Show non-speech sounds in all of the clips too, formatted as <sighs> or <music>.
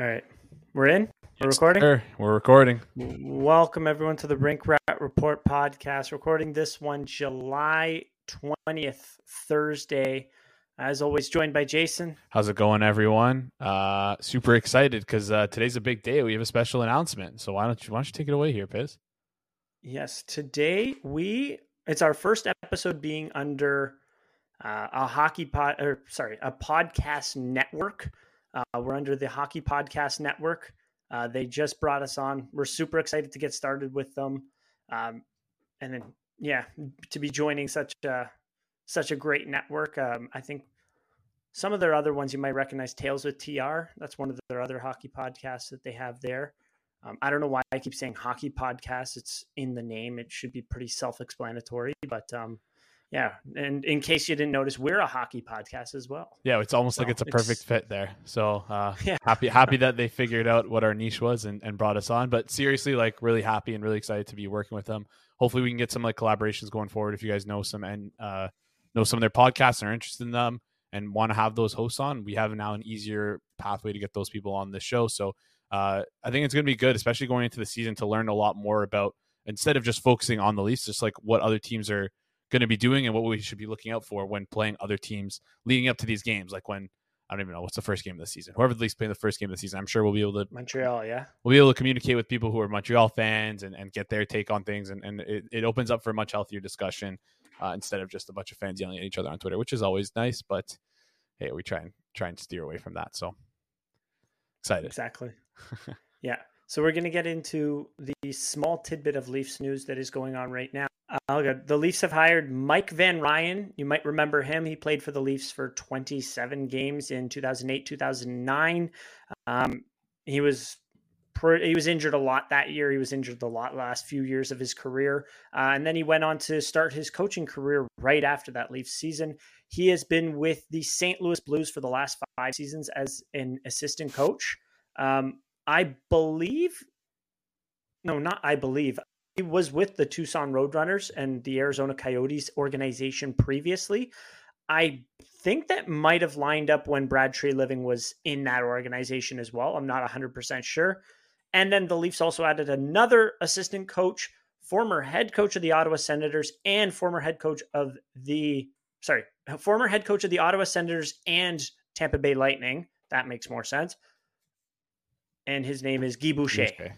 All right. We're in? We're recording? sir. We're recording. Welcome, everyone, to the Rink Rat Report podcast. Recording this one July 20th, Thursday. As always, joined by Jason. How's it going, everyone? Uh, super excited because uh, today's a big day. We have a special announcement. So why don't you why don't you take it away here, Piz? Yes, today we, it's our first episode being under uh, a hockey pod, or sorry, a podcast network. Uh, we're under the Hockey Podcast Network. Uh, they just brought us on. We're super excited to get started with them. Um, and then, yeah, to be joining such a such a great network. Um, I think some of their other ones you might recognize. Tales with TR. That's one of their other hockey podcasts that they have there. Um, I don't know why I keep saying hockey podcast. It's in the name. It should be pretty self-explanatory. But um, yeah, and in case you didn't notice, we're a hockey podcast as well. Yeah, it's almost like it's a perfect it's- fit there. So uh, <laughs> Yeah. happy happy that they figured out what our niche was and, and brought us on. But seriously, like really happy and really excited to be working with them. Hopefully, we can get some like collaborations going forward. If you guys know some and uh, know some of their podcasts and are interested in them and want to have those hosts on, we have now an easier pathway to get those people on the show. So uh, I think it's going to be good, especially going into the season, to learn a lot more about instead of just focusing on the Leafs, just like what other teams are going to be doing and what we should be looking out for when playing other teams leading up to these games. Like when I don't even know what's the first game of the season. Whoever the Leafs play the first game of the season, I'm sure we'll be able to Montreal, yeah. we'll be able to communicate with people who are Montreal fans and, and get their take on things, and, and it, it opens up for a much healthier discussion uh, instead of just a bunch of fans yelling at each other on Twitter, which is always nice. But hey, we try and try and steer away from that. So excited. Exactly. <laughs> yeah. So we're going to get into the small tidbit of Leafs news that is going on right now. Uh, okay, the Leafs have hired Mike Van Ryn. You might remember him. He played for the Leafs for 27 games in 2008, 2009. Um, he was he was injured a lot that year. He was injured a lot last few years of his career, uh, and then he went on to start his coaching career right after that Leafs season. He has been with the St. Louis Blues for the last five seasons as an assistant coach. Um, I believe, no, not I believe. He was with the Tucson Roadrunners and the Arizona Coyotes organization previously. I think that might have lined up when Brad Treliving was in that organization as well. I'm not 100% sure. And then the Leafs also added another assistant coach, former head coach of the Ottawa Senators and former head coach of the, sorry, former head coach of the Ottawa Senators and Tampa Bay Lightning. That makes more sense. And his name is Guy Boucher. Okay.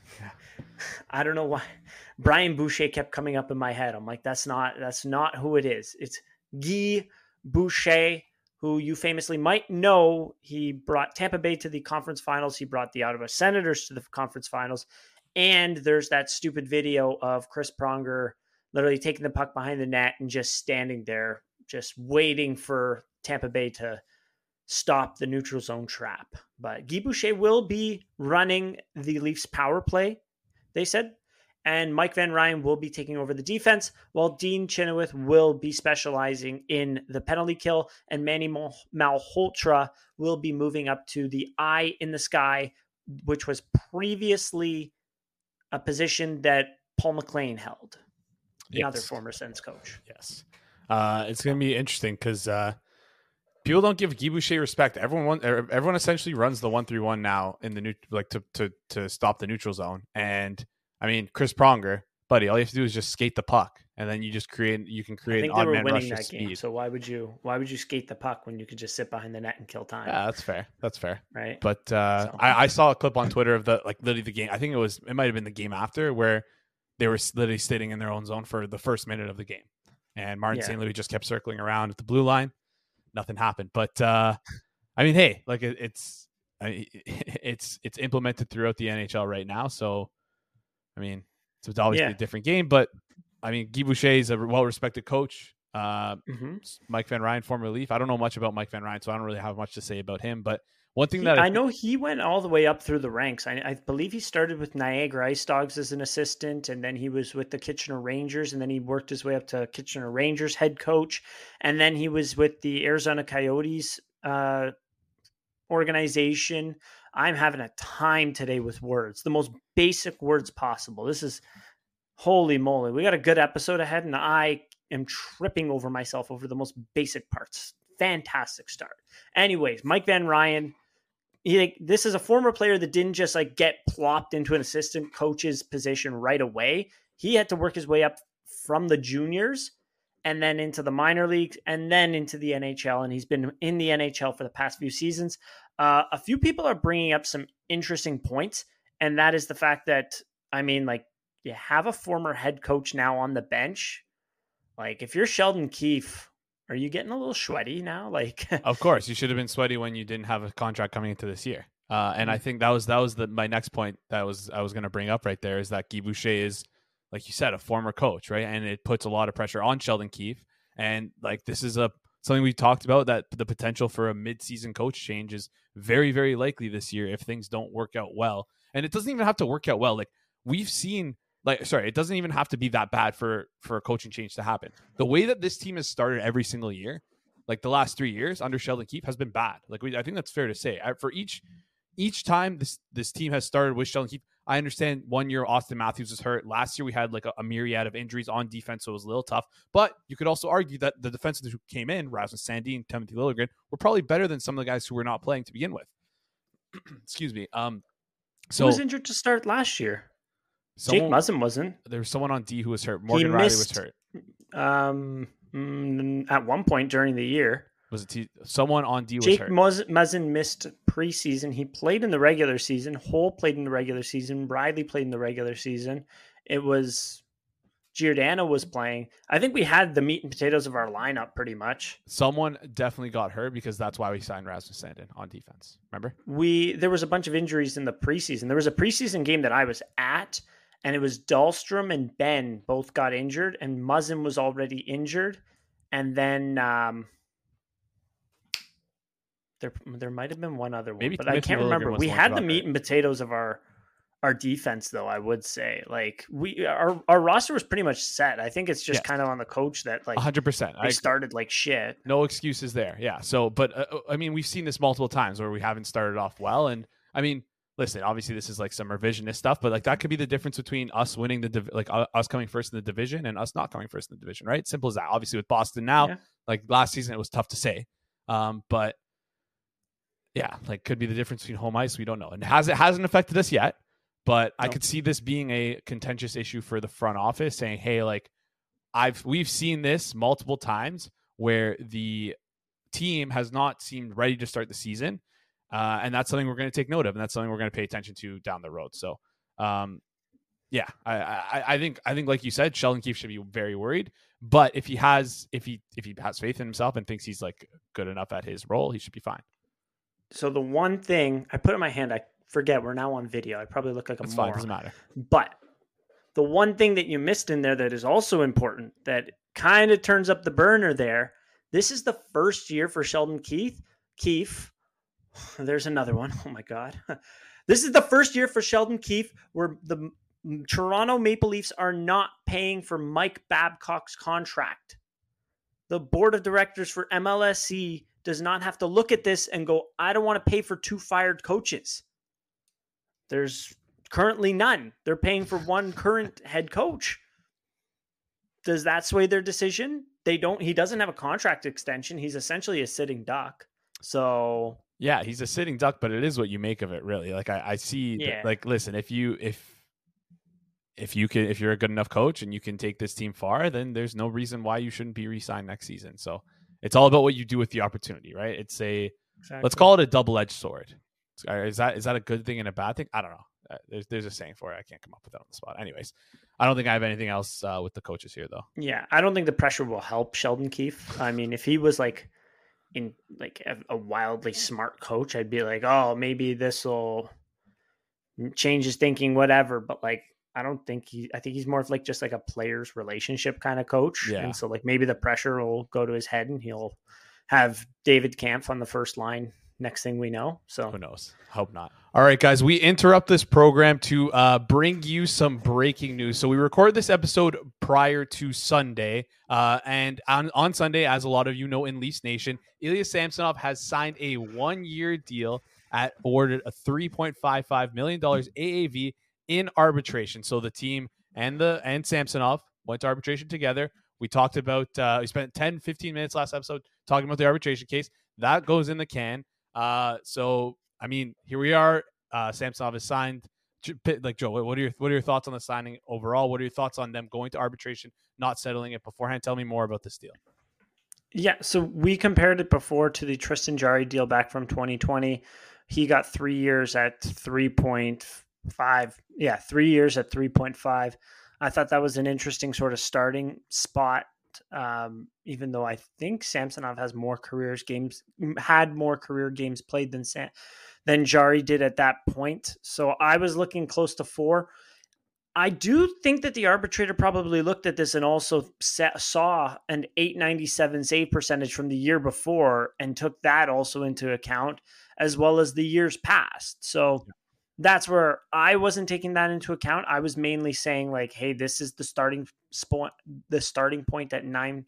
<laughs> I don't know why Brian Boucher kept coming up in my head. I'm like, that's not that's not who it is. It's Guy Boucher, who you famously might know. He brought Tampa Bay to the conference finals. He brought the Ottawa Senators to the conference finals. And there's that stupid video of Chris Pronger literally taking the puck behind the net and just standing there, just waiting for Tampa Bay to stop the neutral zone trap. But Guy Boucher will be running the Leafs power play, they said. And Mike Van Ryn will be taking over the defense, while Dean Chenoweth will be specializing in the penalty kill, and Manny Mal- Malhotra will be moving up to the eye in the sky, which was previously a position that Paul McLean held, another Yes. former Sens coach. Yes. Uh, it's going to be interesting because uh, people don't give Guy Boucher respect. Everyone, er, everyone essentially runs the one three one now in the new like to to to stop the neutral zone. And I mean, Chris Pronger, buddy, all you have to do is just skate the puck, and then you just create you can I create think an they odd were man rush winning that speed. game. So why would you why would you skate the puck when you could just sit behind the net and kill time? yeah, that's fair. That's fair. right. But uh, So- I, I saw a clip on Twitter of the like literally the game. I think it was it might have been the game after where they were literally sitting in their own zone for the first minute of the game, and Martin Yeah. St. Louis just kept circling around at the blue line. Nothing happened. But uh, I mean, hey, like it, it's I, <laughs> it's it's implemented throughout the NHL right now. So I mean, it's obviously Yeah. a different game. But I mean, Guy Boucher is a well respected coach. Uh, hmm Mike Van Ryn, former Leaf. I don't know much about Mike Van Ryn, so I don't really have much to say about him. But one thing He- that I know he went all the way up through the ranks. I, I believe he started with Niagara Ice Dogs as an assistant, and then he was with the Kitchener Rangers, and then he worked his way up to Kitchener Rangers head coach, and then he was with the Arizona Coyotes uh, organization. I'm having a time today with words, the most basic words possible. This is holy moly. We got a good episode ahead, and I am tripping over myself over the most basic parts. Fantastic start. Anyways, Mike Van Ryn he, like, this is a former player that didn't just like get plopped into an assistant coach's position right away. He had to work his way up from the juniors and then into the minor leagues and then into the NHL. And he's been in the NHL for the past few seasons. Uh, a few people are bringing up some interesting points, and that is the fact that, I mean, like, you have a former head coach now on the bench. Like, if you're Sheldon Keefe, are you getting a little sweaty now? <laughs> Like, of course, you should have been sweaty when you didn't have a contract coming into this year. Uh, and I mm. think that was that was the my next point that was I was going to bring up right there is that Guy Boucher is like you said, a former coach, right? And it puts a lot of pressure on Sheldon Keefe. And like this is a something we talked about that the potential for a midseason coach change is very, very likely this year if things don't work out well. And it doesn't even have to work out well. Like we've seen like sorry, it doesn't even have to be that bad for for a coaching change to happen. The way that this team has started every single year, like the last three years under Sheldon Keefe, has been bad. Like we, I think that's fair to say. For each each time this this team has started with Sheldon Keefe, I understand one year austin Matthews was hurt. Last year we had like a, a, myriad of injuries on defense, so it was a little tough. But you could also argue that the defenses who came in, Rasmus Sandin, Timothy Liljegren, were probably better than some of the guys who were not playing to begin with. <clears throat> Excuse me. Um, so who was injured to start last year? Someone, Jake Muzzin wasn't. There was someone on D who was hurt. Morgan Rielly was hurt. Um, mm, at one point during the year. Was it T- someone on D was Jake hurt? Muzzin missed preseason. He played in the regular season. Holl played in the regular season. Rielly played in the regular season. It was Giordano was playing. I think we had the meat and potatoes of our lineup pretty much. Someone definitely got hurt because that's why we signed Rasmus Sandin on defense. Remember? We there was a bunch of injuries in the preseason. There was a preseason game that I was at, and it was Dahlstrom and Benn both got injured, and Muzzin was already injured, and then. Um, there, there might have been one other one, Maybe but I can't remember. We had the meat and potatoes of our our defense, though. I would say, like we our our roster was pretty much set. I think it's just yes. kind of on the coach that like 100. percent I started like shit. No excuses there. Yeah. So, but uh, uh, I mean, we've seen this multiple times where we haven't started off well, and I mean, listen, obviously this is like some revisionist stuff, but like that could be the difference between us winning the div- like uh, us coming first in the division and us not coming first in the division, right? Simple as that. Obviously with Boston now, yeah. like last season, it was tough to say, um, but yeah, like could be the difference between home ice. We don't know, and has it hasn't affected us yet. But no. I could see this being a contentious issue for the front office, saying, "Hey, like I've we've seen this multiple times where the team has not seemed ready to start the season, uh, and that's something we're going to take note of, and that's something we're going to pay attention to down the road." So, um, yeah, I, I, I think I think like you said, Sheldon Keefe should be very worried. But if he has if he if he has faith in himself and thinks he's like good enough at his role, he should be fine so the one thing I put in my hand, I forget. We're now on video. I probably look like a That's moron. Fine, doesn't matter. But the one thing that you missed in there that is also important that kind of turns up the burner there. This is the first year for Sheldon Keith. Keefe. There's another one. <laughs> Oh my god. <laughs> This is the first year for Sheldon Keefe where the Toronto Maple Leafs are not paying for Mike Babcock's contract. The board of directors for MLSE does not have to look at this and go, I don't want to pay for two fired coaches. There's currently none. They're paying for one current head coach. Does that sway their decision? They don't he doesn't have a contract extension. He's essentially a sitting duck. So yeah, he's a sitting duck, but it is what you make of it, really. Like I, I see, yeah. like listen, if you if if you can if you're a good enough coach and you can take this team far, then there's no reason why you shouldn't be re-signed next season. So it's all about what you do with the opportunity, right? It's a exactly. let's call it a double edged sword. Is that is that a good thing and a bad thing? I don't know. Uh, there's there's a saying for it. I can't come up with that on the spot. Anyways, I don't think I have anything else uh, with the coaches here though. Yeah, I don't think the pressure will help Sheldon Keefe. I mean, if he was like in like a, a wildly smart coach, I'd be like, oh, maybe this will change his thinking, whatever. But like I don't think he. I think he's more of like just like a players' relationship kind of coach. Yeah. And so like maybe the pressure will go to his head, and he'll have David Kampf on the first line. Next thing we know, so who knows? Hope not. All right, guys, we interrupt this program to uh, bring you some breaking news. So we record this episode prior to Sunday, uh, and on, on Sunday, as a lot of you know in Leafs Nation, Ilya Samsonov has signed a one-year deal at awarded a three point five five million dollars AAV in arbitration. So the team and the and Samsonov went to arbitration together. We talked about uh, we spent 10, 15 minutes last episode talking about the arbitration case. That goes in the can. Uh, so I mean, here we are. Uh, Samsonov is signed. Like Joe, what are your what are your thoughts on the signing overall? What are your thoughts on them going to arbitration, not settling it beforehand? Tell me more about this deal. Yeah, so we compared it before to the Tristan Jarry deal back from 2020. He got three years at 3.5. Yeah, three years at 3.5. I thought that was an interesting sort of starting spot. Um, even though I think Samsonov has more careers games had more career games played than Sam, than Jarry did at that point. So I was looking close to four. I do think that the arbitrator probably looked at this and also saw an 897 save percentage from the year before and took that also into account, as well as the years past. So that's where I wasn't taking that into account. I was mainly saying like, hey, this is the starting spot, the starting point at nine,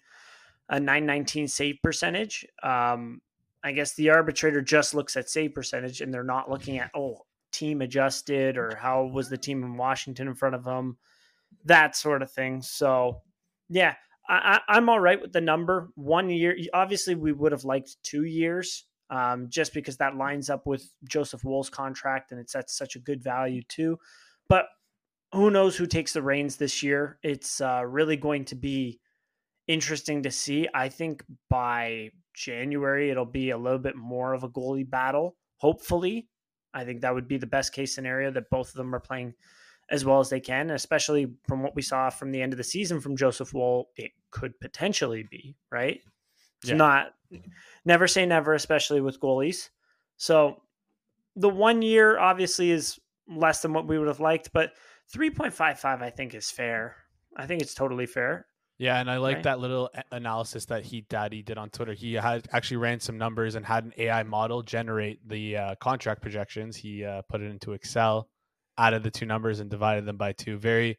a 919 save percentage. Um, I guess the arbitrator just looks at save percentage and they're not looking at, oh, team adjusted or how was the team in Washington in front of them, that sort of thing. So, yeah, I, am all right with the number. One year, obviously, we would have liked two years, um, just because that lines up with Joseph Woll's contract and it's at such a good value too. But who knows who takes the reins this year? It's uh, really going to be interesting to see. I think by January it'll be a little bit more of a goalie battle. Hopefully, I think that would be the best case scenario that both of them are playing as well as they can, especially from what we saw from the end of the season from Joseph Woll. It could potentially be right. It's yeah. not never say never, especially with goalies. So the one year obviously is less than what we would have liked, but 3.55 I think is fair. I think it's totally fair. Yeah, and I like right. that little analysis that he daddy did on Twitter. He had actually ran some numbers and had an AI model generate the uh, contract projections. He uh, put it into Excel, added the two numbers, and divided them by two. Very,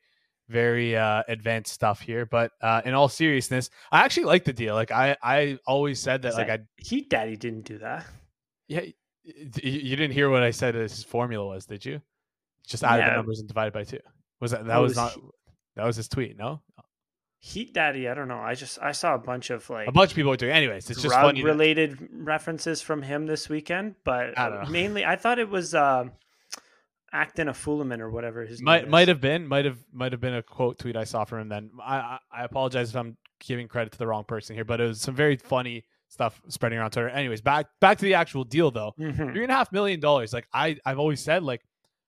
very uh, advanced stuff here. But uh, in all seriousness, I actually like the deal. Like I, I always said that. like I, Heat Daddy didn't do that. Yeah, you didn't hear what I said. His formula was, did you? Just added yeah. the numbers and divided by two. Was that that was, was, not? He- that was his tweet. No. Heat Daddy, I don't know. I just I saw a bunch of like a bunch of people were doing. Anyways, it's just funny related that... references from him this weekend, but I mainly I thought it was uh, Acton Afolaman or whatever his might might have been might have might have been a quote tweet I saw from him. Then I, I I apologize if I'm giving credit to the wrong person here, but it was some very funny stuff spreading around Twitter. Anyways, back back to the actual deal though. Mm-hmm. Three and a half million dollars. Like I I've always said, like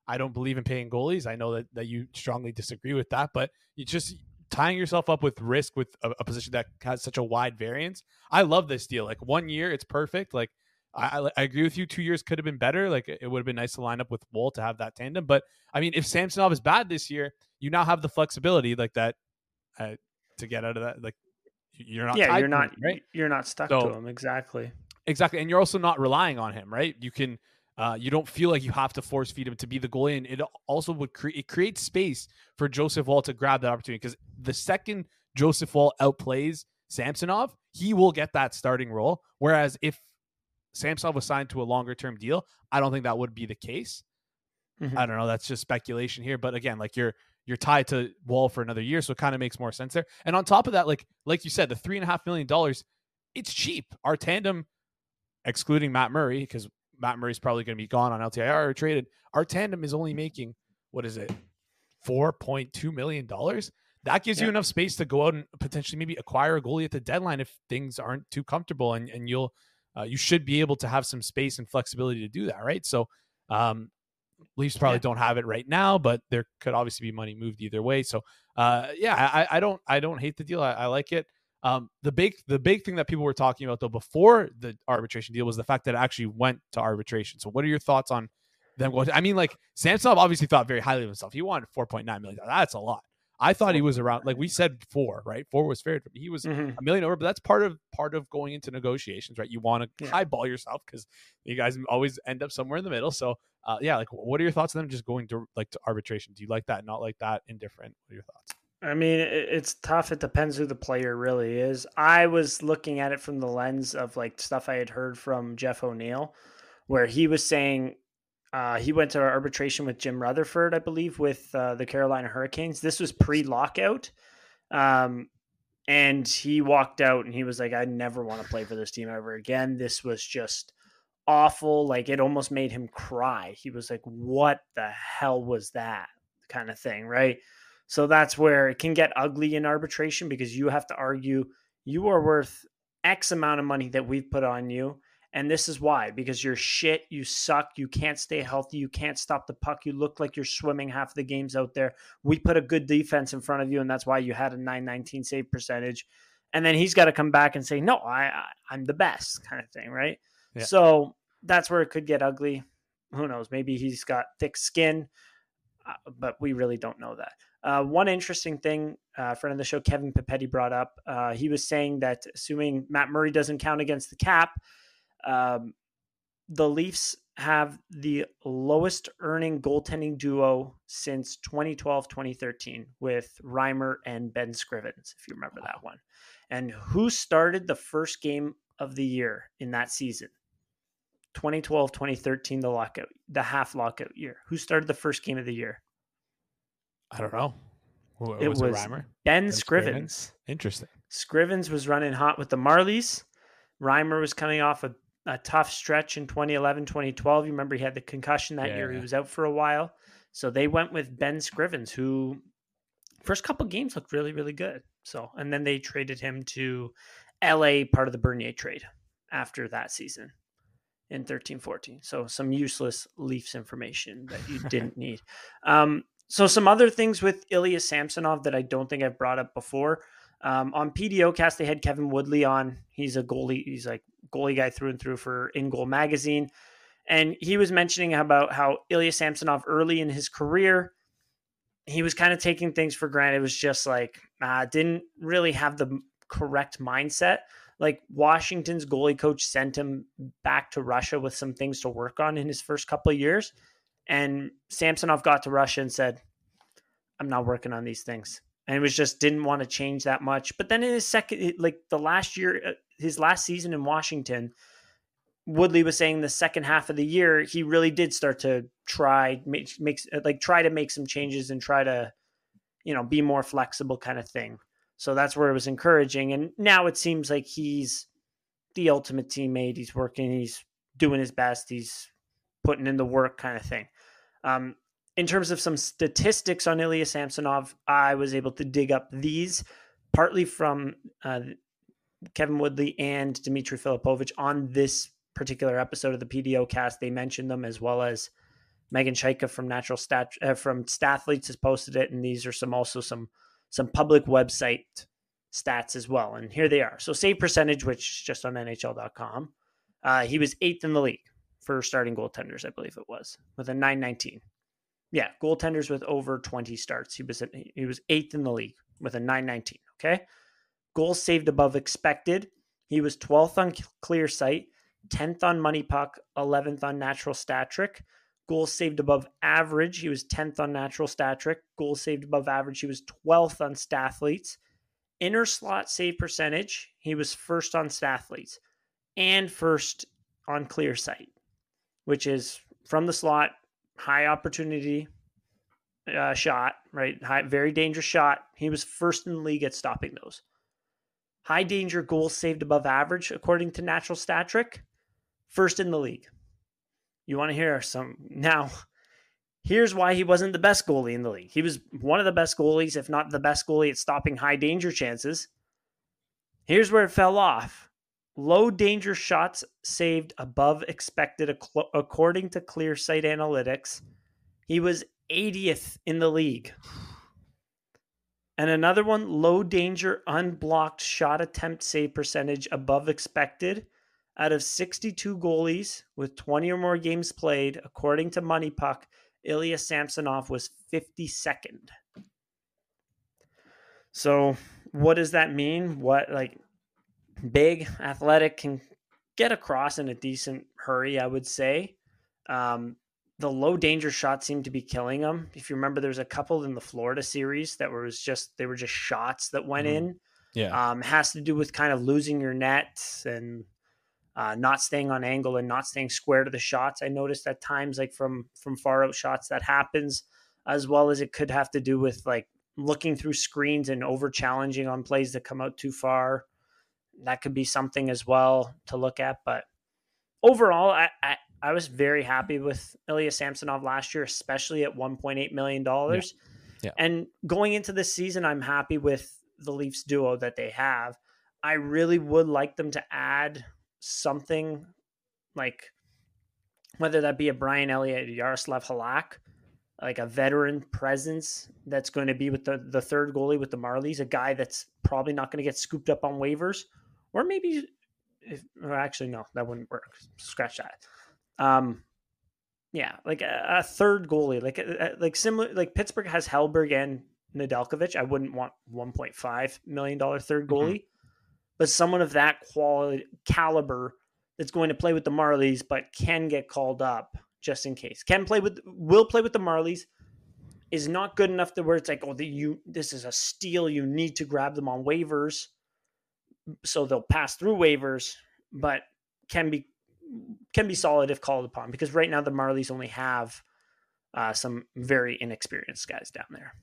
I don't believe in paying goalies. I know that that you strongly disagree with that, but you just tying yourself up with risk with a, a, position that has such a wide variance. I love this deal. Like one year, it's perfect. Like I, I agree with you. Two years could have been better. Like it would have been nice to line up with Woll to have that tandem. But I mean, if Samsonov is bad this year, you now have the flexibility like that uh, to get out of that. Like you're not. Yeah, you're not. Him, right. You're not stuck so, to him exactly. Exactly, and you're also not relying on him, right? You can uh, you don't feel like you have to force feed him to be the goalie, and it also would create it creates space for Joseph Woll to grab that opportunity because the second Joseph Woll outplays Samsonov, he will get that starting role. Whereas if Samsonov was signed to a longer term deal, I don't think that would be the case. Mm-hmm. I don't know. That's just speculation here, but again, like you're you're tied to Woll for another year, so it kind of makes more sense there. And on top of that, like like you said, the three and a half million dollars, it's cheap. Our tandem, excluding Matt Murray, because Matt Murray's probably going to be gone on LTIR or traded. Our tandem is only making what is it, four point two million dollars. That gives yeah. you enough space to go out and potentially maybe acquire a goalie at the deadline if things aren't too comfortable, and and you'll uh, you should be able to have some space and flexibility to do that, right? So, um, Leafs probably yeah. don't have it right now, but there could obviously be money moved either way. So, uh, yeah, I, I don't I don't hate the deal. I, I like it. Um, the big the big thing that people were talking about though before the arbitration deal was the fact that it actually went to arbitration. So what are your thoughts on them going? To, I mean, like Samsonov obviously thought very highly of himself. He wanted four point nine million. That's a lot. I thought he was around like we said four, right? Four was fair. He was mm-hmm. a million over, but that's part of part of going into negotiations, right? You want to yeah. highball yourself because you guys always end up somewhere in the middle. So, uh, yeah, like what are your thoughts on them just going to like to arbitration? Do you like that? Not like that? Indifferent? What are your thoughts? I mean, it's tough. It depends who the player really is. I was looking at it from the lens of like stuff I had heard from Jeff O'Neill, where he was saying uh, he went to arbitration with Jim Rutherford, I believe, with uh, the Carolina Hurricanes. This was pre lockout. Um, and he walked out and he was like, I never want to play for this team ever again. This was just awful. Like it almost made him cry. He was like, "What the hell was that?" kind of thing, right? So that's where it can get ugly in arbitration because you have to argue you are worth X amount of money that we've put on you. And this is why because you're shit, you suck, you can't stay healthy, you can't stop the puck, you look like you're swimming half the games out there. We put a good defense in front of you, and that's why you had a 919 save percentage. And then he's got to come back and say, No, I, I am the best, kind of thing, right? Yeah. So that's where it could get ugly. Who knows? Maybe he's got thick skin, uh, but we really don't know that. Uh, one interesting thing, uh, friend of the show, Kevin Papetti brought up, uh, he was saying that assuming Matt Murray doesn't count against the cap, um, the Leafs have the lowest earning goaltending duo since 2012 2013 with Reimer and Ben Scrivens, if you remember that one. And who started the first game of the year in that season? 2012 2013, the lockout, the half lockout year. Who started the first game of the year? I don't know. it was, was Ben, ben Scrivens. Scrivens. Interesting. Scrivens was running hot with the Marlies. Reimer was coming off a, a tough stretch in 2011, 2012. You remember he had the concussion that yeah, year. He was out for a while. So they went with Ben Scrivens, who first couple games looked really, really good. So, and then they traded him to LA, part of the Bernier trade after that season in 13 14. So, some useless Leafs information that you <laughs> didn't need. Um, so some other things with Ilya Samsonov that I don't think I've brought up before. Um, on PDO cast, they had Kevin Woodley on. He's a goalie. He's like goalie guy through and through for In Goal magazine. And he was mentioning about how Ilya Samsonov early in his career, he was kind of taking things for granted. It was just like, uh, didn't really have the correct mindset. Like Washington's goalie coach sent him back to Russia with some things to work on in his first couple of years. And Samsonov got to Russia and said, I'm not working on these things. And was just didn't want to change that much. But then in his second, like the last year, uh, his last season in Washington, Woodley was saying the second half of the year, he really did start to try, make, makes like try to make some changes and try to, you know, be more flexible kind of thing. So that's where it was encouraging. And now it seems like he's the ultimate teammate. He's working, he's doing his best, he's putting in the work kind of thing. Um, in terms of some statistics on Ilya Samsonov, I was able to dig up these partly from uh, Kevin Woodley and Dimitri Filipovic on this particular episode of the PDO cast. They mentioned them as well as Meghan Chayka from Natural Stat uh, from Stathletes has posted it, and these are some also some some public website stats as well. And here they are. So save percentage, which just on NHL.com, uh, he was eighth in the league for starting goaltenders, I believe it was, with a 919. Yeah, goaltenders with over 20 starts. He was he was eighth in the league with a 919. Okay, goals saved above expected. He was 12th on clear sight, 10th on money puck, 11th on natural stat trick. Goals saved above average. He was 10th on natural stat trick. Goals saved above average. He was 12th on Stathletes. Inner slot save percentage. He was first on Stathletes and first on clear sight which is from the slot, high opportunity uh, shot, right? High, very dangerous shot. He was first in the league at stopping those. High danger goals saved above average, according to Natural Stat Trick, first in the league. You want to hear some now? Here's why he wasn't the best goalie in the league. He was one of the best goalies, if not the best goalie at stopping high danger chances. Here's where it fell off. Low danger shots saved above expected according to ClearSight Analytics. He was 80th in the league. And another one, low danger unblocked shot attempt save percentage above expected. Out of 62 goalies with 20 or more games played, according to Money Puck, Ilya Samsonov was 52nd. So, what does that mean? What like big, athletic, can get across in a decent hurry, I would say. Um, the low danger shots seem to be killing them. If you remember, there's a couple in the Florida series that was just they were just shots that went mm-hmm. in. Yeah, um, has to do with kind of losing your net and uh, not staying on angle and not staying square to the shots. I noticed at times, like from from far out shots, that happens, as well as it could have to do with like looking through screens and over challenging on plays that come out too far that could be something as well to look at. But overall, I, I, I was very happy with Ilya Samsonov last year, especially at $1.8 million. Yeah. Yeah. And going into this season, I'm happy with the Leafs duo that they have. I really would like them to add something like whether that be a Brian Elliott, Yaroslav Halak, like a veteran presence that's going to be with the, the third goalie with the Marlies, a guy that's probably not going to get scooped up on waivers, or maybe, if, actually, no, that wouldn't work. Scratch that. Um, yeah, like a, a third goalie, like a, like similar, like Pittsburgh has Hellberg and Nedeljkovic. I wouldn't want 1.5 million dollar third mm-hmm. goalie, mm-hmm. but someone of that quality caliber that's going to play with the Marlies, but can get called up just in case. Can play with, will play with the Marlies. Is not good enough to where it's like, oh, the, you this is a steal. You need to grab them on waivers, so they'll pass through waivers, but can be can be solid if called upon. Because right now the Marlies only have uh, some very inexperienced guys down there.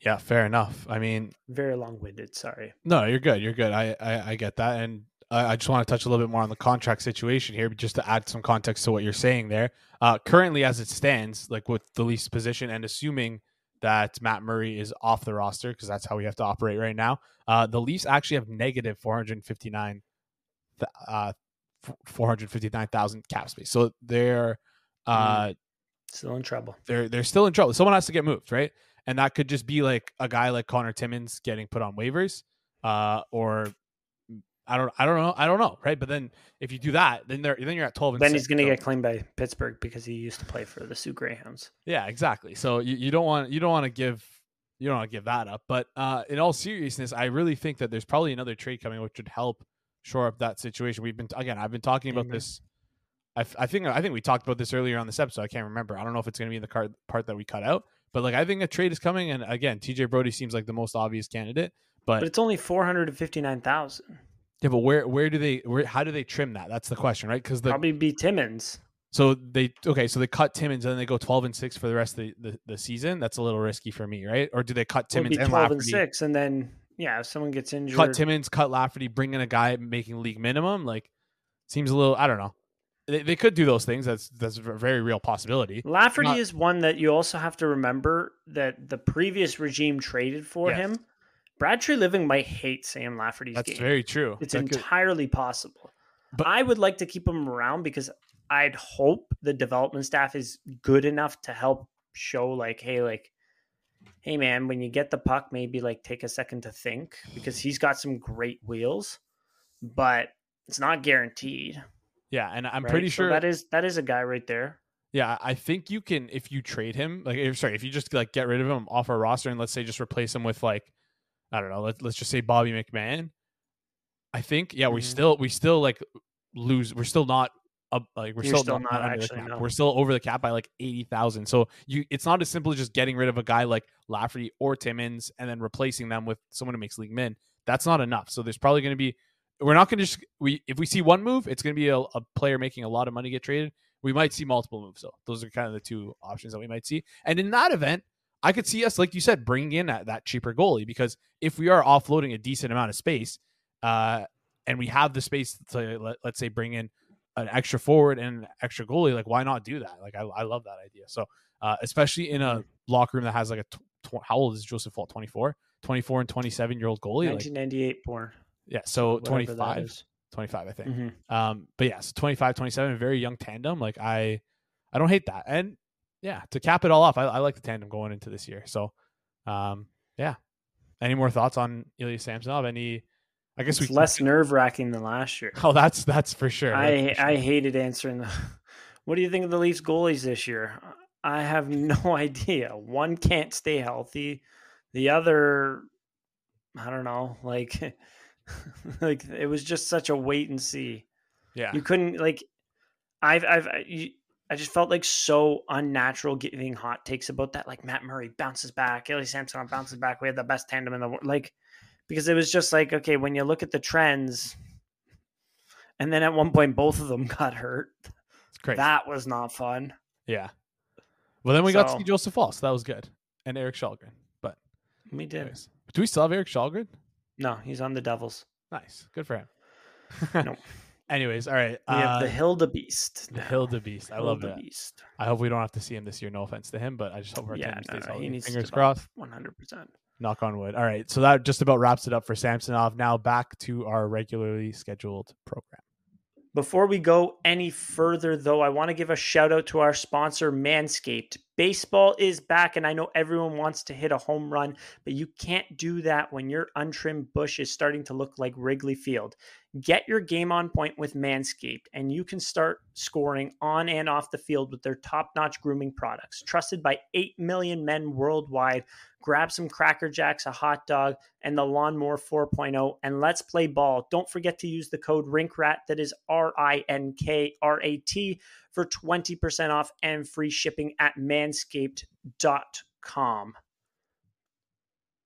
Yeah, fair enough. I mean, very long winded. Sorry. No, you're good. You're good. I, I, I get that, and I just want to touch a little bit more on the contract situation here, just to add some context to what you're saying there. Uh, currently, as it stands, like with the Leafs position, and assuming that Matt Murray is off the roster because that's how we have to operate right now. Uh, the Leafs actually have negative 459, uh, 459,000 cap space. So they're uh, mm. still in trouble. They're they're still in trouble. Someone has to get moved, right? And that could just be like a guy like Connor Timmins getting put on waivers, uh, or I don't I don't know I don't know right? But then if you do that then they're then you're at 12 and then six, he's going to so. get claimed by Pittsburgh because he used to play for the Soo Greyhounds. Yeah exactly. So you, you don't want you don't want to give you don't want to give that up. But uh, in all seriousness I really think that there's probably another trade coming which would help shore up that situation. We've been again I've been talking about mm-hmm. this I, I think I think we talked about this earlier on this episode I can't remember. I don't know if it's going to be in the card, part that we cut out but like I think a trade is coming and again TJ Brodie seems like the most obvious candidate but, but it's only 459,000 yeah, but where where do they where how do they trim that? That's the question, right? Because the probably be Timmins. So they okay, so they cut Timmins and then they go twelve and six for the rest of the, the, the season. That's a little risky for me, right? Or do they cut Timmins and twelve Lafferty? and six, and then yeah, if someone gets injured, cut Timmins, cut Lafferty, bring in a guy making league minimum. Like seems a little. I don't know. They, they could do those things. That's that's a very real possibility. Lafferty Not, is one that you also have to remember that the previous regime traded for yes. him Brad Treliving might hate Sam Lafferty's That's game. very true. It's that entirely could... possible. But I would like to keep him around because I'd hope the development staff is good enough to help show like, hey, like, hey man, when you get the puck, maybe like take a second to think because he's got some great wheels, but it's not guaranteed. Yeah, and I'm right? pretty sure so that is that is a guy right there. Yeah, I think you can if you trade him, like sorry, if you just like get rid of him off our roster and let's say just replace him with like I don't know. Let, let's just say Bobby McMann, I think yeah, mm-hmm. we still we still like lose. We're still not up, like we're still, still, not, not actually. No. We're still over the cap by like eighty thousand. So you, it's not as simple as just getting rid of a guy like Lafferty or Timmins and then replacing them with someone who makes league min. That's not enough. So there's probably going to be. We're not going to just we if we see one move, it's going to be a, a player making a lot of money get traded. We might see multiple moves though. Those are kind of the two options that we might see. And in that event, I could see us, like you said, bringing in that, that cheaper goalie because if we are offloading a decent amount of space, uh, and we have the space to let, let's say bring in an extra forward and an extra goalie, like why not do that? Like I, I love that idea. So uh, especially in a locker room that has like a tw- tw- how old is Joseph Woll? 24, 24 and 27 year old goalie. 1998 like, born. Yeah. So 25, 25, I think. Mm-hmm. Um, but yeah, so 25, 27, very young tandem. Like I, I don't hate that. And yeah, to cap it all off, I, I like the tandem going into this year. So, um, yeah. Any more thoughts on Ilya Samsonov? Any? I guess it's we less nerve wracking than last year. Oh, that's that's for sure. I for sure. I hated answering the. <laughs> What do you think of the Leafs goalies this year? I have <laughs> no idea. One can't stay healthy. The other, I don't know. Like, <laughs> like it was just such a wait and see. Yeah, you couldn't like. I've I've you, I just felt like so unnatural giving hot takes about that. Like Matt Murray bounces back, Ilya Samsonov bounces back. We had the best tandem in the world. Like, because it was just like, okay, when you look at the trends, and then at one point both of them <laughs> got hurt. Crazy. That was not fun. Yeah. Well, then we so, got to see Joseph Woll. So that was good, and Erik Källgren. But we did. Anyways. Do we still have Erik Källgren? No, he's on the Devils. Nice, good for him. nope. <laughs> Anyways, all right. We have the uh, Hildebeest. the now. Hildebeest. I love that. Hildebeest. I hope we don't have to see him this year. No offense to him, but I just hope our Yeah, team no, stays no, healthy. Fingers crossed. 100%. Knock on wood. All right. So that just about wraps it up for Samsonov. Now back to our regularly scheduled program. Before we go any further, though, I want to give a shout out to our sponsor, Manscaped. Baseball is back, and I know everyone wants to hit a home run, but you can't do that when your untrimmed bush is starting to look like Wrigley Field. Get your game on point with Manscaped, and you can start scoring on and off the field with their top notch grooming products. Trusted by 8 million men worldwide. Grab some Cracker Jacks, a hot dog, and the Lawnmower 4.0, and let's play ball. Don't forget to use the code RINKRAT, that is R I N K R A T, for 20% off and free shipping at manscaped.com.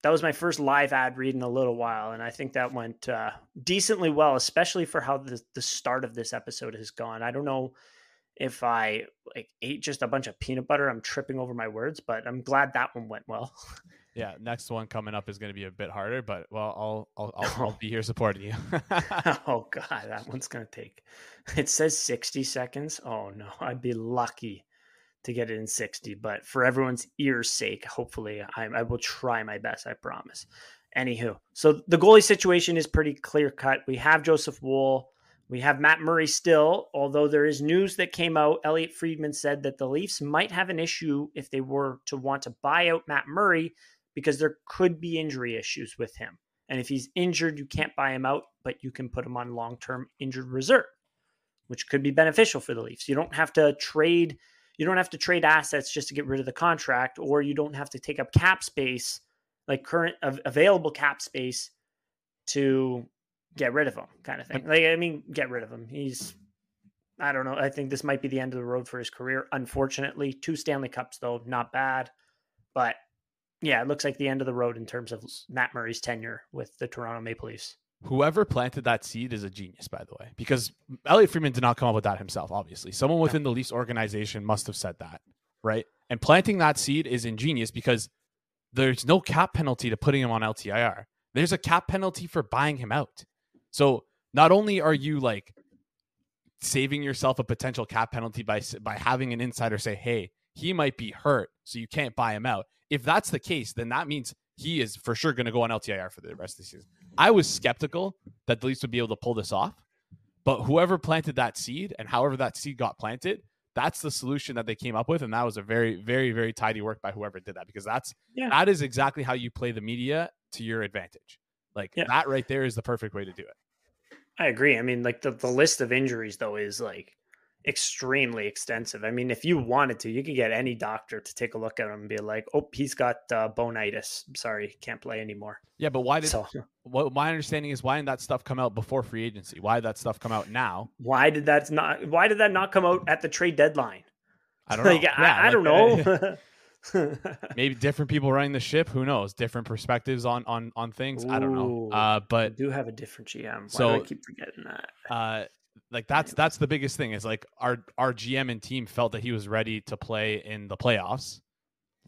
That was my first live ad read in a little while, and I think that went uh, decently well, especially for how the, the start of this episode has gone. I don't know if I like ate just a bunch of peanut butter. I'm tripping over my words, but I'm glad that one went well. <laughs> Yeah, next one coming up is going to be a bit harder, but well, I'll I'll I'll, I'll <laughs> be here supporting you. <laughs> oh god, that one's gonna take. It says sixty seconds. Oh no, I'd be lucky to get it in sixty. But for everyone's ears' sake, hopefully, I, I will try my best. I promise. Anywho, so the goalie situation is pretty clear cut. We have Joseph Woll. We have Matt Murray still, although there is news that came out. Elliotte Friedman said that the Leafs might have an issue if they were to want to buy out Matt Murray because there could be injury issues with him. And if he's injured, you can't buy him out, but you can put him on long term injured reserve, which could be beneficial for the Leafs. You don't have to trade. You don't have to trade assets just to get rid of the contract, or you don't have to take up cap space, like current av- available cap space, to get rid of him, kind of thing. Like, I mean, get rid of him. He's, I don't know. I think this might be the end of the road for his career. Unfortunately, two Stanley Cups though, not bad, but yeah, it looks like the end of the road in terms of Matt Murray's tenure with the Toronto Maple Leafs. Whoever planted that seed is a genius, by the way, because Elliotte Friedman did not come up with that himself. Obviously, someone within the Leafs organization must have said that, right? And planting that seed is ingenious because there's no cap penalty to putting him on LTIR. There's a cap penalty for buying him out. So not only are you like saving yourself a potential cap penalty by by having an insider say, "Hey, he might be hurt, so you can't buy him out." If that's the case, then that means he is for sure going to go on LTIR for the rest of the season. I was skeptical that the Leafs would be able to pull this off, but whoever planted that seed and however that seed got planted, that's the solution that they came up with, and that was a very, very, very tidy work by whoever did that because that's Yeah. that is exactly how you play the media to your advantage. Like Yeah. that right there is the perfect way to do it. I agree. I mean, like the, the list of injuries though is like extremely extensive. I mean, if you wanted to, you could get any doctor to take a look at him and be like, "Oh, he's got uh, bonitis. Sorry, can't play anymore." Yeah, but why did So, <laughs> what my understanding is why didn't that stuff come out before free agency? Why did that stuff come out now? why did that not? Why did that not come out at the trade deadline? I don't <laughs> know. Like, I, Yeah, I don't know. <laughs> maybe different people running the ship. Who knows? Different perspectives on on on things. I don't know. Ooh. Uh, I but do have a different GM. Why So- do I keep forgetting that? uh, like that's that's the biggest thing is like our our GM and team felt that he was ready to play in the playoffs.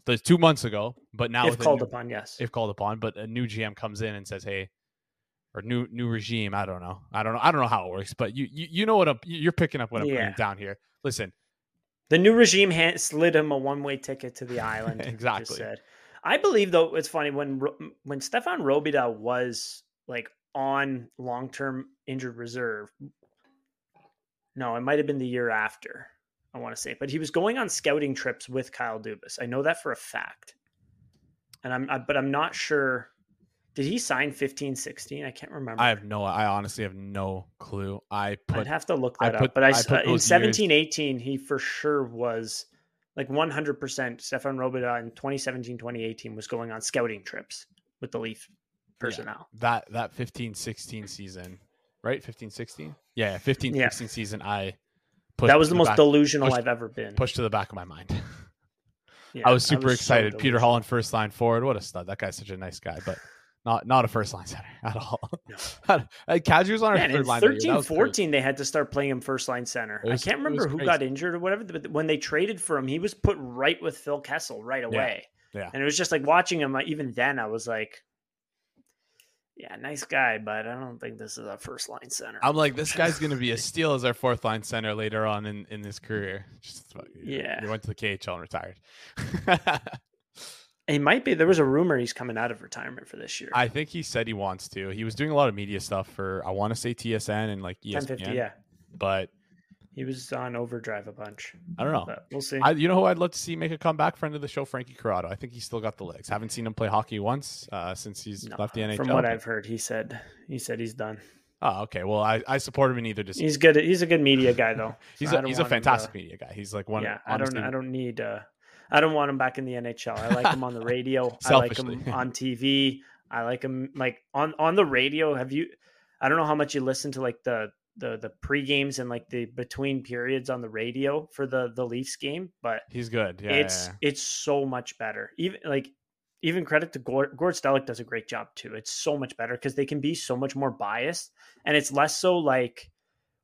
There's two months ago, but now if called new- upon, yes. if called upon, but a new GM comes in and says, "Hey," or new new regime. I don't know. I don't know. I don't know how it works, but you you, you know what I'm, you're picking up what I'm Yeah. putting down here. Listen, The new regime hand, slid him a one-way ticket to the <laughs> island. Exactly. said. I believe though it's funny when when Stéphane Robidas was like on long-term injured reserve. No, it might have been the year after. I want to say, but he was going on scouting trips with Kyle Dubas. I know that for a fact, and I'm I, but I'm not sure. Did he sign 15, 16? I can't remember. I have no. I honestly have no clue. I put, I'd have to look I that put- up. But I, put uh, in those years- 18, he for sure was like 100%. Stéphane Robidas in 2017 2018 was going on scouting trips with the Leaf personnel. that that 15 16 season, right? 15 16? Yeah, 15 Yeah. 16 season I pushed that was to the most back, delusional pushed- I've ever been. pushed to the back of my mind. <laughs> Yeah, I was super so excited. Peter. Holland first line forward. What a stud. That guy's such a nice guy, but not not a first line center <laughs> at all. No. <laughs> like was on our Yeah, third line. that 13 was crazy. 14, they had to start playing him first line center. Was- I can't remember who crazy. got injured or whatever, but when they traded for him, he was put right with Phil Kessel right away. Yeah. And it was just like watching him, uh, even then, I was like, Yeah, nice guy, but I don't think this is a first line center. I'm like, this guy's going to be a <laughs> steal as our fourth line center later on in, in his career. Just yeah, he went to the KHL and retired. he might be. There was a rumor he's coming out of retirement for this year. I think he said he wants to. He was doing a lot of media stuff for I want to say TSN and like ESPN. yeah. But he was on overdrive a bunch. I don't know. But we'll see. I, you know who I'd love to see make a comeback? Friend of the show, Frankie Corrado. I think he's still got the legs. Haven't seen him play hockey once uh, since he's no, left the NHL. From what I've heard, he said he said he's done. Oh, okay. Well, I, I support him in either decision. He's good. He's a good media guy, though. <laughs> he's a, he's a fantastic to, media guy. He's like one. Yeah, I don't I don't need. Uh, I don't want him back in the NHL. I like him on the radio. <laughs> I like him on TV. I like him like on on the radio. Have you? I don't know how much you listen to like the the the pre games and like the between periods on the radio for the the Leafs game, but he's good. Yeah, it's yeah, yeah. it's so much better. Even like even credit to Gord, Gord Stellick does a great job too. It's so much better because they can be so much more biased, and it's less so like,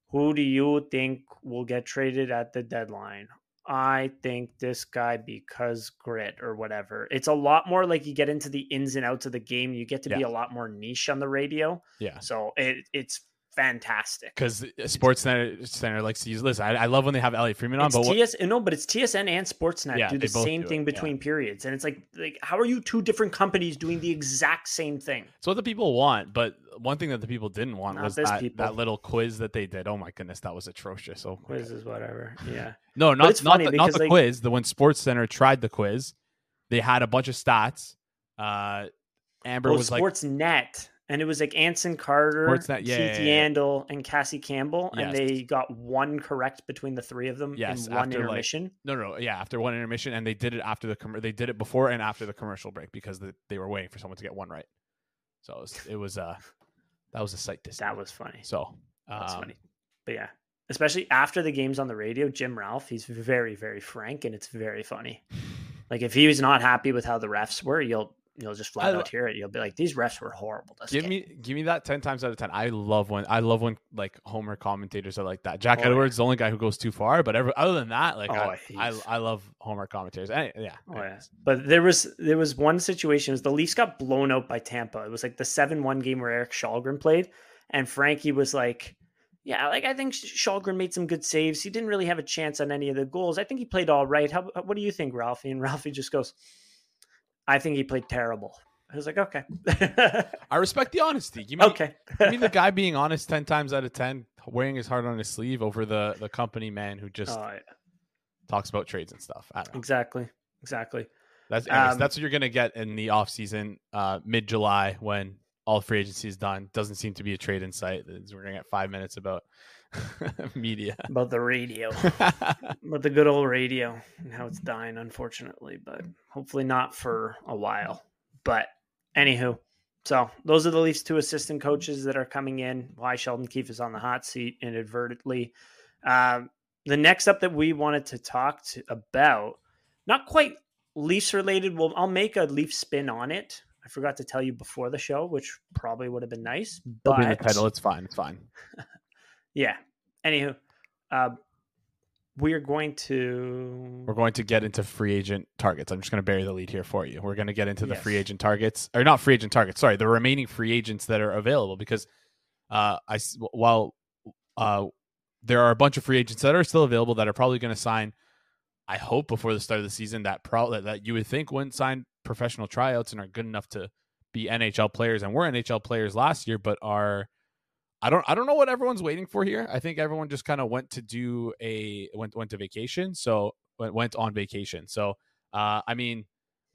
who do you think will get traded at the deadline? I think this guy because grit or whatever. It's a lot more like you get into the ins and outs of the game. You get to yeah. be a lot more niche on the radio. Yeah. So it, it's fantastic. Because Sportsnet Center likes to use. Listen, I, I love when they have Elliotte Friedman on, it's but TS, no, but it's TSN and Sportsnet yeah, do the same do thing it, between yeah. periods, and it's like, like, how are you two different companies doing the exact same thing? It's what the people want, but one thing that the people didn't want Not was that, that little quiz that they did. Oh my goodness, that was atrocious. So quiz is whatever. Yeah. <laughs> no, not not the, not the like, quiz. The when Sports Center tried the quiz, they had a bunch of stats. Uh, Amber oh, was Sportsnet. like and it was like Anson Carter, Sportsnet, yeah, Keith yeah, yeah, and Cassie Campbell, yes. and they got one correct between the three of them yes, in one intermission. Like, no, no, yeah, after one intermission, and they did it after the com- they did it before and after the commercial break because the, they were waiting for someone to get one right. So it was, it was uh that was a sight to see. That was funny. So that's um, funny, but yeah, especially after the games on the radio, Jim Ralph, he's very very frank and it's very funny. <sighs> Like if he was not happy with how the refs were, you'll you'll just flat I, out hear it. You'll be like, "These refs were horrible." give game. me, give me that ten times out of ten. I love when I love when like Homer commentators are like that. Jack oh, Edwards, yeah. the only guy who goes too far, but every, other than that, like oh, I, I, I, love Homer commentators. yeah, oh, yeah. But there was there was one situation. Was the Leafs got blown out by Tampa. It was like the seven one game where Erik Källgren played, and Frankie was like. Yeah, like I think Källgren made some good saves. He didn't really have a chance on any of the goals. I think he played all right. How, what do you think, Ralphie? And Ralphie just goes, I think he played terrible. I was like, okay. <laughs> I respect the honesty. Give me, okay. I mean, the guy being honest ten times out of ten, wearing his heart on his sleeve over the the company man who just oh, yeah. talks about trades and stuff. Exactly. Exactly. That's um, that's what you're gonna get in the off season, uh, mid July when all free agency is done. Doesn't seem to be a trade in sight. We're gonna get five minutes about <laughs> media about the radio <laughs> about the good old radio and how it's dying unfortunately but hopefully not for a while but anywho so those are the leafs two assistant coaches that are coming in why sheldon keefe is on the hot seat inadvertently um, the next up that we wanted to talk to, about not quite leafs related well i'll make a leaf spin on it I forgot to tell you before the show, which probably would have been nice. But in the title, it's fine. It's fine. <laughs> Yeah. Anywho, uh, we are going to we're going to get into free agent targets. I'm just going to bury the lead here for you. We're going to get into the yes. free agent targets, or not free agent targets. Sorry, the remaining free agents that are available because uh, I while uh, there are a bunch of free agents that are still available that are probably going to sign. I hope before the start of the season that that you would think wouldn't sign professional tryouts and are good enough to be NHL players and were NHL players last year, but are I don't I don't know what everyone's waiting for here. I think everyone just kind of went to do a went went to vacation, so went went on vacation. So uh, I mean,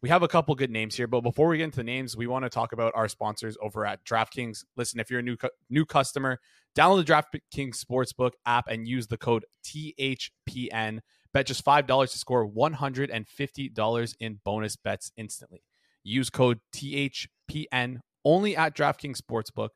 we have a couple good names here, but before we get into the names, we want to talk about our sponsors over at DraftKings. Listen, if you're a new cu- new customer, download the DraftKings Sportsbook app and use the code THPN. Bet just five dollars to score one hundred and fifty dollars in bonus bets instantly. Use code THPN only at DraftKings Sportsbook.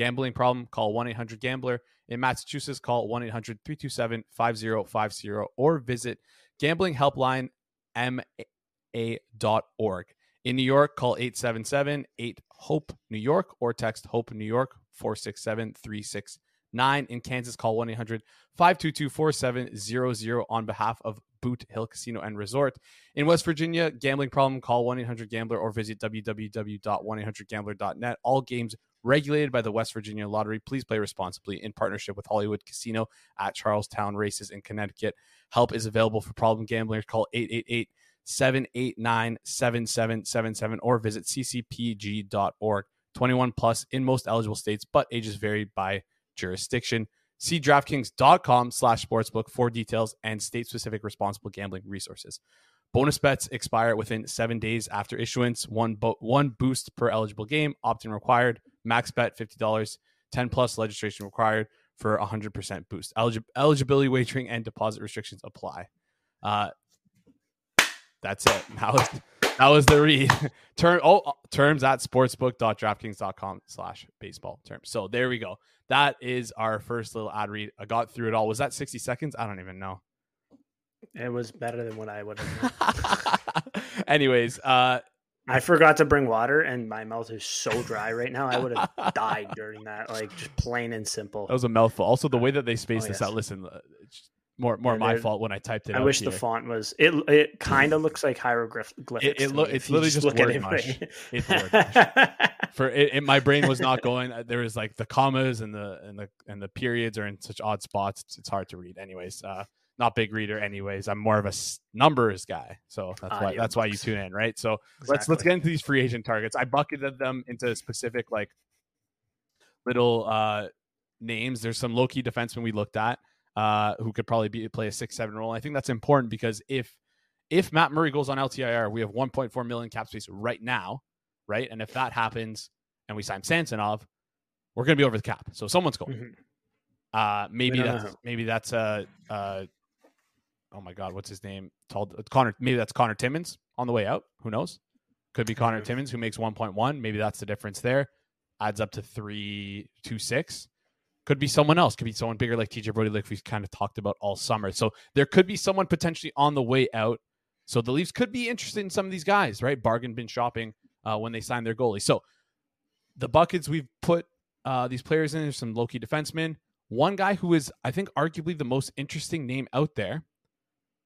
Gambling problem? Call 1 800 Gambler. In Massachusetts, call 1 800 327 5050 or visit gamblinghelplinema.org. In New York, call 877 8 HOPE New York or text HOPE New York 467 369. In Kansas, call 1 800 522 4700 on behalf of Boot Hill Casino and Resort. In West Virginia, gambling problem, call 1 800 Gambler or visit www.1800Gambler.net. All games regulated by the West Virginia Lottery. Please play responsibly in partnership with Hollywood Casino at Charlestown Races in Connecticut. Help is available for problem gamblers. Call 888 789 7777 or visit ccpg.org. 21 plus in most eligible states, but ages vary by jurisdiction. See DraftKings.com slash sportsbook for details and state specific responsible gambling resources. Bonus bets expire within seven days after issuance. One, bo- one boost per eligible game. Opt in required. Max bet $50. 10 plus registration required for 100% boost. Elig- eligibility wagering and deposit restrictions apply. Uh, that's it. <laughs> That was that was the read. <laughs> Term oh terms at sportsbook.draftkings.com slash baseball terms. So there we go. That is our first little ad read. I got through it all. Was that 60 seconds? I don't even know. It was better than what I would have. <laughs> Anyways, uh I forgot to bring water, and my mouth is so dry right now. I would have <laughs> died during that, like just plain and simple. that was a mouthful. Also, the way that they spaced Oh, this yes. out. Listen, uh, it's more more my fault when I typed it. I wish the font was it. It kind of looks like hieroglyphics. It- it me, it's literally just look at word it mush. It's <laughs> word for it, it, my brain was not going uh, there was like the commas and the and the and the periods are in such odd spots it's, it's hard to read anyways uh not big reader anyways. I'm more of a numbers guy. So that's Ah, why yeah, that's why you tune in right? So let's let's get into these free agent targets. I bucketed them into specific like little uh names. There's some low-key defensemen we looked at uh who could probably be play a six seven role. I think that's important because if if matt murray goes on ltir we have 1.4 million cap space right now right? And if that happens and we sign Samsonov, we're going to be over the cap. So someone's going. Mhm. Uh, maybe don't know that's maybe that's a, uh, oh my God, what's his name? Told Connor. Maybe that's Connor Timmins on the way out. Who knows? Could be Connor. Timmins who makes 1.1. Maybe that's the difference there. Adds up to three two six. Could be someone else. Could be someone bigger like TJ Brodie, like we've kind of talked about all summer. So there could be someone potentially on the way out. So the Leafs could be interested in some of these guys, right? Bargain bin shopping uh, when they sign their goalie. So the buckets we've put uh, these players in, there's some low key defensemen. One guy who is, I think, arguably the most interesting name out there.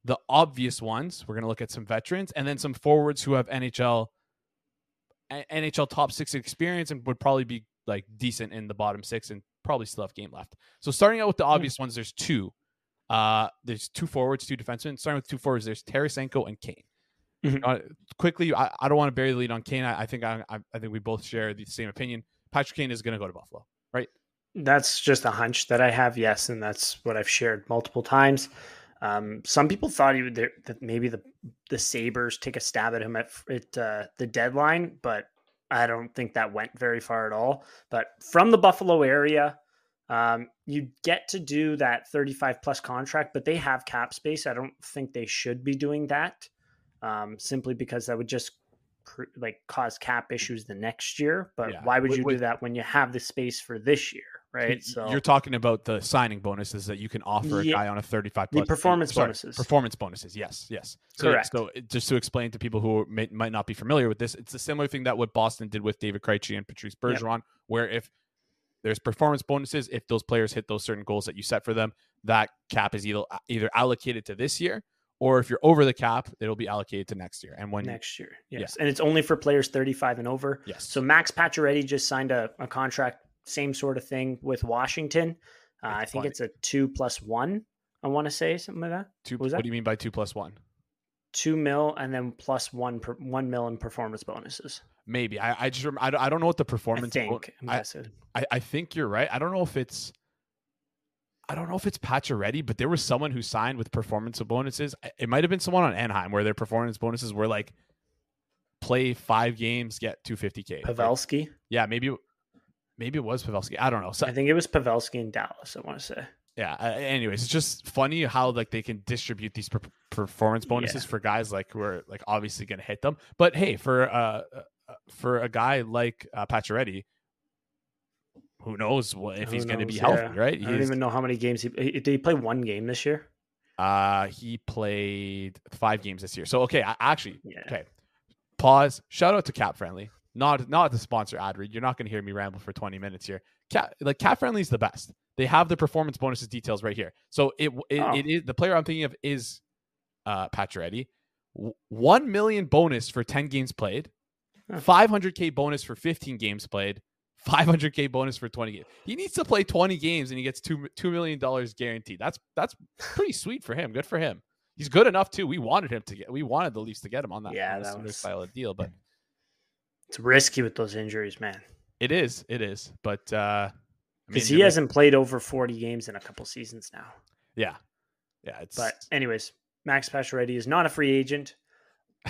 The obvious ones, we're going to look at some veterans and then some forwards who have NHL NHL top six experience and would probably be like decent in the bottom six and probably still have game left. So starting out with the obvious ones, there's two. Uh, there's two forwards, two defensemen. Starting with two forwards, there's Tarasenko and Kane. Mhm. Uh, quickly, I, I don't want to bury the lead on Kane. I, I think I I think we both share the same opinion. Patrick Kane is going to go to Buffalo. Right? That's just a hunch that I have, yes, and that's what I've shared multiple times. Um, some people thought he would that maybe the the Sabres take a stab at him at, at uh, the deadline, but I don't think that went very far at all. But from the Buffalo area, um, you get to do that 35 plus contract, but they have cap space. I don't think they should be doing that um, simply because that would just cr- like cause cap issues the next year. But Yeah. why would Wait, you wait. do that when you have the space for this year, right? So You're talking about the signing bonuses that you can offer a Yeah. guy on a 35 The performance sorry, bonuses. Performance bonuses. Yes, yes. So, Correct. So just to explain to people who may, might not be familiar with this, it's a similar thing that what Boston did with David Krejci and Patrice Yep. Bergeron, where if there's performance bonuses, if those players hit those certain goals that you set for them, that cap is either either allocated to this year, or if you're over the cap, it'll be allocated to next year. And when next year. Yes. And it's only for players 35 and over. yes, So Max Pacioretty just signed a, a contract, same sort of thing with Washington. Uh, I think funny. it's a two plus one. I want to say something like that. two, what was what do you mean by two plus one? Two mil and then plus one per, one mil in performance bonuses. Maybe I, I just I, don't, I don't know what the I performance. bo- think. I'm I- I, I think you're right. I don't know if it's I don't know if it's Pacioretty, but there was someone who signed with performance bonuses. It might have been someone on Anaheim where their performance bonuses were like play five games, get 250k. Like, Pavelski. yeah, maybe maybe it was Pavelski. I don't know. So I think it was Pavelski in Dallas. I want to say. yeah. Uh, anyways, it's just funny how like they can distribute these per- performance bonuses Yeah. for guys like who are like obviously going to hit them. But hey, for uh uh, for a guy like uh, Pacioretty, who knows what, if Who he's going to be healthy, Yeah. right? I don't even know how many games he he- did. He play one game this year. Uh, he played five games this year. So okay, I, actually, Yeah. okay. Pause. Shout out to Cap Friendly. Not not the sponsor ad read. You're not going to hear me ramble for 20 minutes here. Cap like cat Friendly is the best. They have the performance bonuses details right here. So it it, Oh. it is the player I'm thinking of is uh Pacioretty. One million bonus for 10 games played. 500k bonus for 15 games played. 500k bonus for 20 games. He needs to play 20 games and he gets two two million dollars guaranteed. That's that's pretty <laughs> sweet for him. Good for him. He's good enough too. We wanted him to get. We wanted the Leafs to get him on that. Yeah, on that was style of deal, but it's risky with those injuries, man. It is. It is. But uh because he hasn't played over 40 games in a couple seasons now. Yeah, yeah. It's but anyways, Max Pacioretty is not a free agent.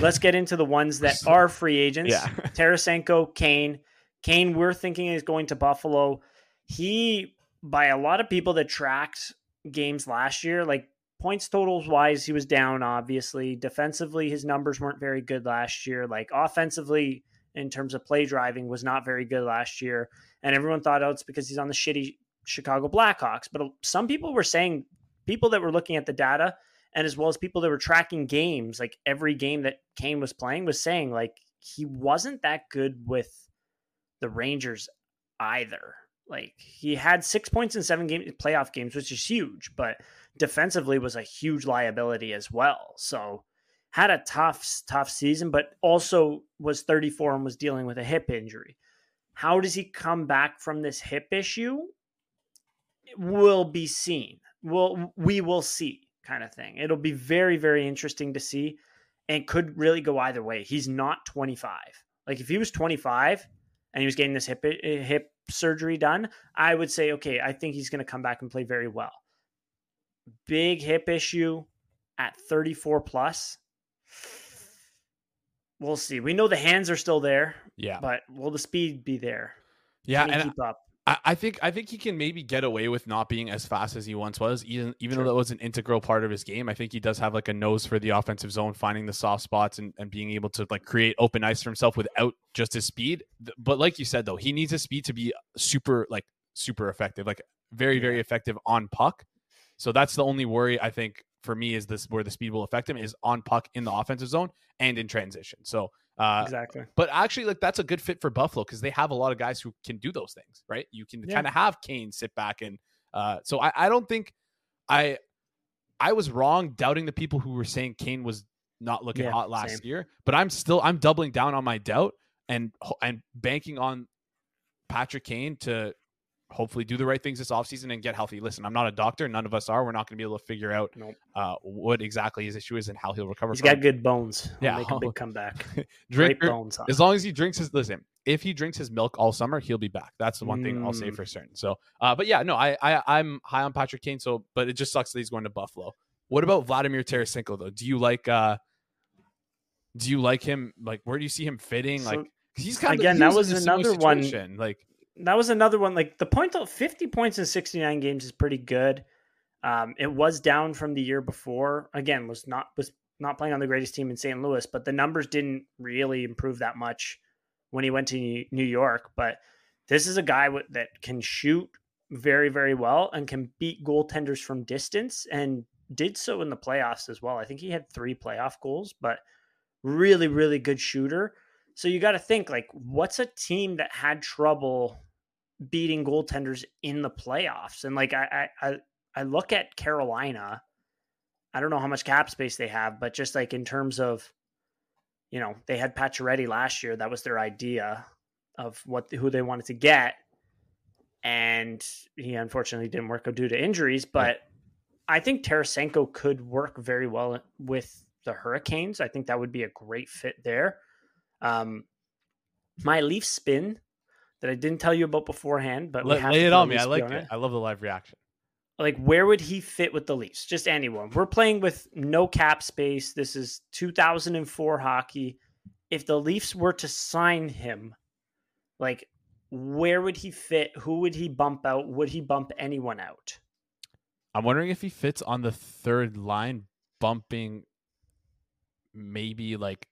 Let's get into the ones that <laughs> are free agents. Yeah, <laughs> Tarasenko, Kane. Kane, we're thinking is going to Buffalo. He, by a lot of people that tracked games last year, like points totals wise, he was down, obviously. Defensively, his numbers weren't very good last year. Like offensively, in terms of play driving, was not very good last year. And everyone thought, oh, it's because he's on the shitty Chicago Blackhawks. But some people were saying, people that were looking at the data, and as well as people that were tracking games, like every game that Kane was playing, was saying, like, he wasn't that good with the Rangers either. Like he had six points in seven game playoff games, which is huge, but defensively was a huge liability as well. So had a tough, tough season, but also was 34 and was dealing with a hip injury. How does he come back from this hip issue? Will be seen. Will we will see kind of thing. It'll be very, very interesting to see and could really go either way. He's not 25. Like if he was 25 and he was getting this hip eh, hip surgery done, I would say, okay, I think he's going to come back and play very well. Big hip issue at 34 plus. We'll see. We know the hands are still there. Yeah. But will the speed be there? Yeah. and keep up? I, I think I think he can maybe get away with not being as fast as he once was, even even though that was an integral part of his game. I think he does have like a nose for the offensive zone, finding the soft spots and, and being able to like create open ice for himself without just his speed. But like you said though, he needs his speed to be super like super effective, like very, very effective on puck. So that's the only worry I think for me is this where the speed will affect him is on puck in the offensive zone and in transition. So uh, exactly. But actually, like that's a good fit for Buffalo because they have a lot of guys who can do those things, right? You can yeah. kind of have Kane sit back and uh, so I, I don't think I I was wrong doubting the people who were saying Kane was not looking yeah, hot last same. year, but I'm still I'm doubling down on my doubt and and banking on Patrick Kane to hopefully do the right things this offseason and get healthy. Listen, I'm not a doctor. None of us are. We're not going to be able to figure out nope. uh, what exactly his issue is and how he'll recover. He's got good bones. He'll yeah, make a big <laughs> comeback. Drink <laughs> Great bones. Huh? As long as he drinks his listen, if he drinks his milk all summer, he'll be back. That's the one mm. thing I'll say mm. for certain. So, uh, but yeah, no, I, I I'm high on Patrick Kane. So, but it just sucks that he's going to Buffalo. What about Vladimir Tarasenko though? Do you like? uh Do you like him? Like, where do you see him fitting? So, like, he's kind of again. That was another one. Like that was another one. Like the point, 50 points in 69 games is pretty good. Um, it was down from the year before. Again, was not was not playing on the greatest team in St. Louis, but the numbers didn't really improve that much when he went to New York. But this is a guy that can shoot very, very well and can beat goaltenders from distance and did so in the playoffs as well. I think he had three playoff goals, but really, really good shooter. So you got to think like, what's a team that had trouble beating goaltenders in the playoffs? And like, I I I look at Carolina. I don't know how much cap space they have, but just like in terms of, you know, they had Pacioretty last year. That was their idea of what who they wanted to get, and he unfortunately didn't work out due to injuries. But I think Tarasenko could work very well with the Hurricanes. I think that would be a great fit there. Um, my Leaf spin that I didn't tell you about beforehand, but lay, lay it on me. I like it. I love the live reaction. Like, where would he fit with the Leafs? Just anyone. We're playing with no cap space. This is 2004 hockey. If the Leafs were to sign him, like, where would he fit? Who would he bump out? Would he bump anyone out? I'm wondering if he fits on the third line, bumping maybe like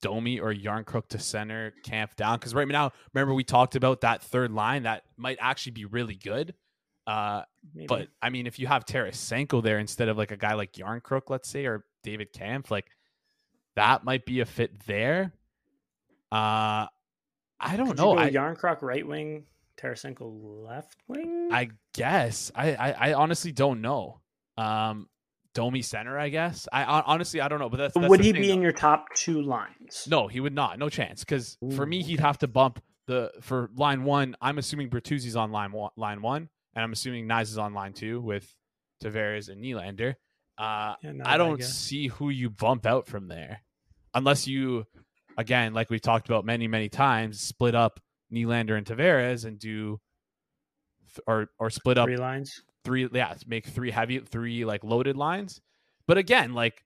Domi or Järnkrok to center, Kampf down. Because right now, remember we talked about that third line that might actually be really good. Uh, but I mean, if you have Tarasenko there instead of like a guy like Järnkrok, let's say, or David Kampf, like that might be a fit there. Uh, I don't Could know. I, Järnkrok right wing, Tarasenko left wing. I guess. I, I I honestly don't know. Um, Domi center, I guess. I honestly I don't know, but that's, that's would he be though. in your top two lines? No, he would not. No chance. Because for me, he'd have to bump the for line one, I'm assuming Bertuzzi's on line one, line one, and I'm assuming Knies is on line two with Tavares and Nylander. Uh, Yeah, no, I don't guess. see who you bump out from there, unless you, again, like we've talked about many many times, split up Nylander and Tavares and do, or or split up three lines. Three yeah make three heavy three like loaded lines but again like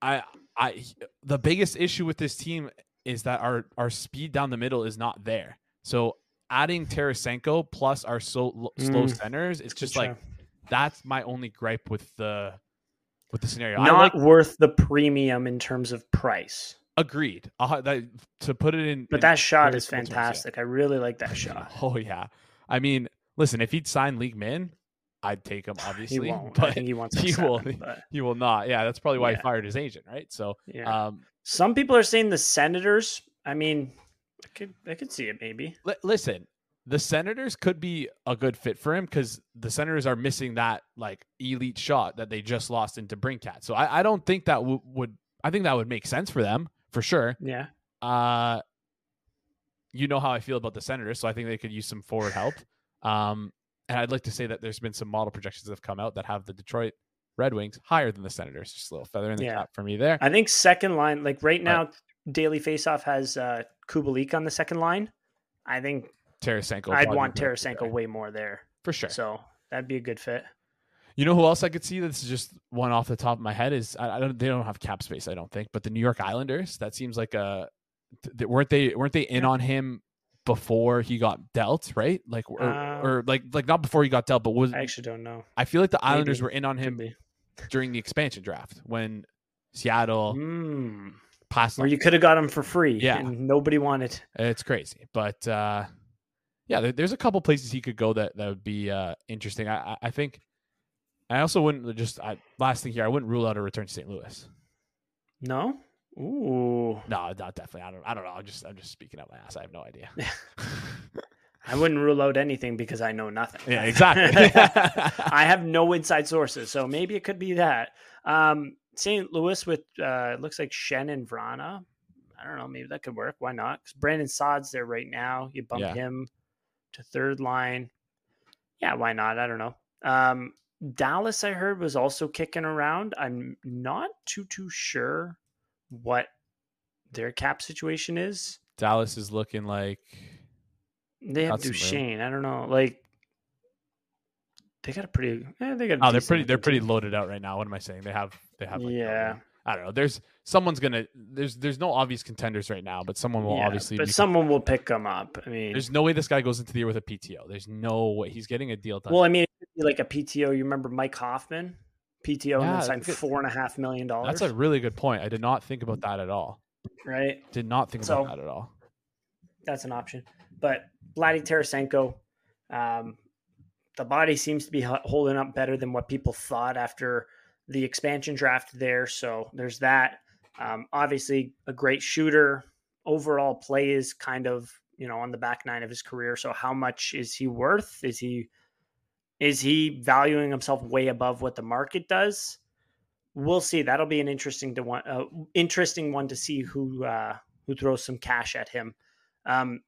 i i the biggest issue with this team is that our our speed down the middle is not there so adding Tarasenko plus our so, slow Mm. centers it's just Good like that's my only gripe with the with the scenario not like worth the premium in terms of price. agreed uh, that, to put it in But in that shot is simple terms, yeah. fantastic. I really like that <laughs> shot. oh yeah i mean listen if he'd signed league min i'd take him <sighs> obviously. He won't. <laughs> I but think he wants he will. but He will not. Yeah, that's probably why he fired his agent, right? So, yeah. um, Some people are saying the Senators. I mean, I could I could see it maybe. li- listen, the Senators could be a good fit for him because the Senators are missing that like elite shot that they just lost in DeBrincat. So I, I don't think that w- would. I think that would make sense for them for sure. Yeah. Uh, you know how I feel about the Senators, so I think they could use some forward help. Um, and I'd like to say that there's been some model projections that have come out that have the Detroit Red Wings higher than the Senators. Just a little feather in the Yeah. cap for me there. I think second line, like right now, Daily Faceoff has uh, Kubalik on the second line. I think Tarasenko. I'd want. Tarasenko way more there. for sure. So that'd be a good fit. You know who else I could see? This is just one off the top of my head. Is I, I don't. They don't have cap space, I don't think. But the New York Islanders. That seems like a. th- weren't they? Weren't they in Yeah. on him before he got dealt? Right? Like or, Uh, or like like not before he got dealt, but was I actually don't know. I feel like the Islanders Maybe. were in on him during the expansion draft when Seattle Mm. passed. Where on you could have got him for free. Yeah. And nobody wanted. It's crazy, but uh, yeah, there, there's a couple places he could go that that would be uh, interesting. I, I, I think. I also wouldn't just I, last thing here. I wouldn't rule out a return to St. Louis. No. Ooh. No, not definitely. I don't. I don't know. I'm just. I'm just speaking out my ass. I have no idea. <laughs> I wouldn't rule out anything because I know nothing. yeah, exactly. <laughs> <laughs> I have no inside sources, so maybe it could be that. Um, St. Louis with uh, it looks like Schenn and Vrana. I don't know. Maybe that could work. Why not? Because Brandon Saad's there right now. You bump Yeah. him to third line. Yeah, why not? I don't know. Um, Dallas, I heard, was also kicking around. I'm not too too sure what their cap situation is. Dallas is looking like. They have. Duchene. I don't know. Like they got a pretty. Eh, they got. Oh, they're pretty. They're looking pretty team. loaded out right now. What am I saying? They have. They have. Like, Yeah. I don't know. There's someone's gonna. There's there's no obvious contenders right now, but someone will Yeah, obviously. but someone will pick them up. I mean, There's no way this guy goes into the year with a PTO. There's no way he's getting a deal done. well, I mean, it could be like a PTO. You remember Mike Hoffman, PTO, and then signed four and a half million dollars. That's a really good point. I did not think about that at all. right. Did not think So- about that at all. That's an option. But Vladdy Tarasenko, um, the body seems to be holding up better than what people thought after the expansion draft there. So there's that. Um, obviously, a great shooter. Overall play is kind of you know on the back nine of his career. So how much is he worth? Is he is he valuing himself way above what the market does? We'll see. That'll be an interesting to one, uh, interesting one to see who uh, who throws some cash at him. Um,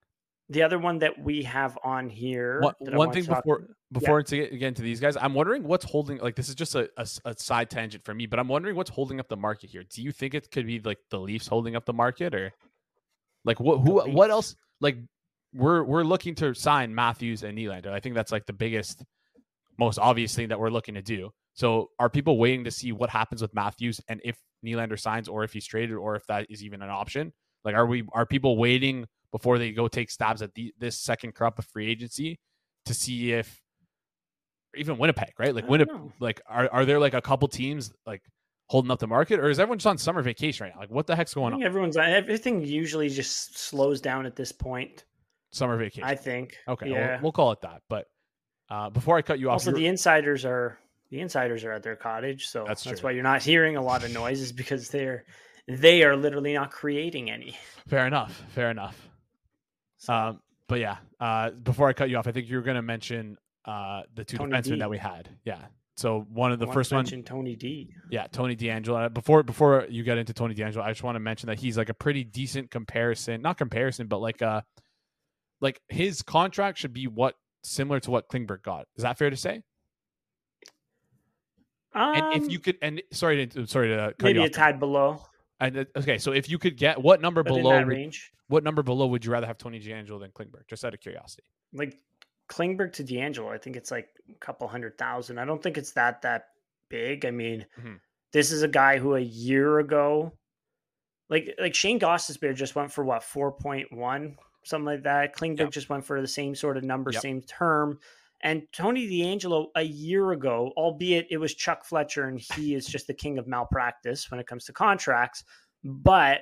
the other one that we have on here. One, one thing talk- before before to get again to these guys, I'm wondering what's holding. Like this is just a, a a side tangent for me, but I'm wondering what's holding up the market here. Do you think it could be like the Leafs holding up the market, or like what who what else? Like we're we're looking to sign Matthews and Nylander. I think that's like the biggest, most obvious thing that we're looking to do. So are people waiting to see what happens with Matthews and if Nylander signs, or if he's traded, or if that is even an option? Like, are we are people waiting before they go take stabs at the, this second crop of free agency to see if even Winnipeg, right? Like Winnipeg, like are are there like a couple teams like holding up the market, or is everyone just on summer vacation right now? Like, what the heck's I going think on? everyone's everything usually just slows down at this point. Summer vacation. I think. okay, Yeah. we'll, we'll call it that. But uh, before I cut you off, also, the insiders are the insiders are at their cottage, so That's that's, why you're not hearing a lot of noises because they're they are literally not creating any. fair enough, fair enough. Um, but yeah, uh, before I cut you off, I think you were going to mention uh, the two Tony defensemen D. that we had. Yeah. So one of the first one, Tony D. yeah, Tony DeAngelo. Uh, Before before you get into Tony DeAngelo, I just want to mention that he's like a pretty decent comparison, not comparison, but like a like his contract should be what similar to what Klingberg got. Is that fair to say? Um, and if you could, and sorry to sorry to cut maybe you a tad below, And uh, okay, so if you could get what number but below would- range, what number below would you rather have Tony DeAngelo than Klingberg? Just out of curiosity. like Klingberg to DeAngelo, I think it's like a couple hundred thousand. I don't think it's that that big. I mean, Mhm. this is a guy who a year ago, like like Shayne Gostisbehere just went for what four point one something like that. Klingberg Yep. just went for the same sort of number, Yep. same term. And Tony DeAngelo a year ago, albeit it was Chuck Fletcher and he is just the king of malpractice when it comes to contracts, but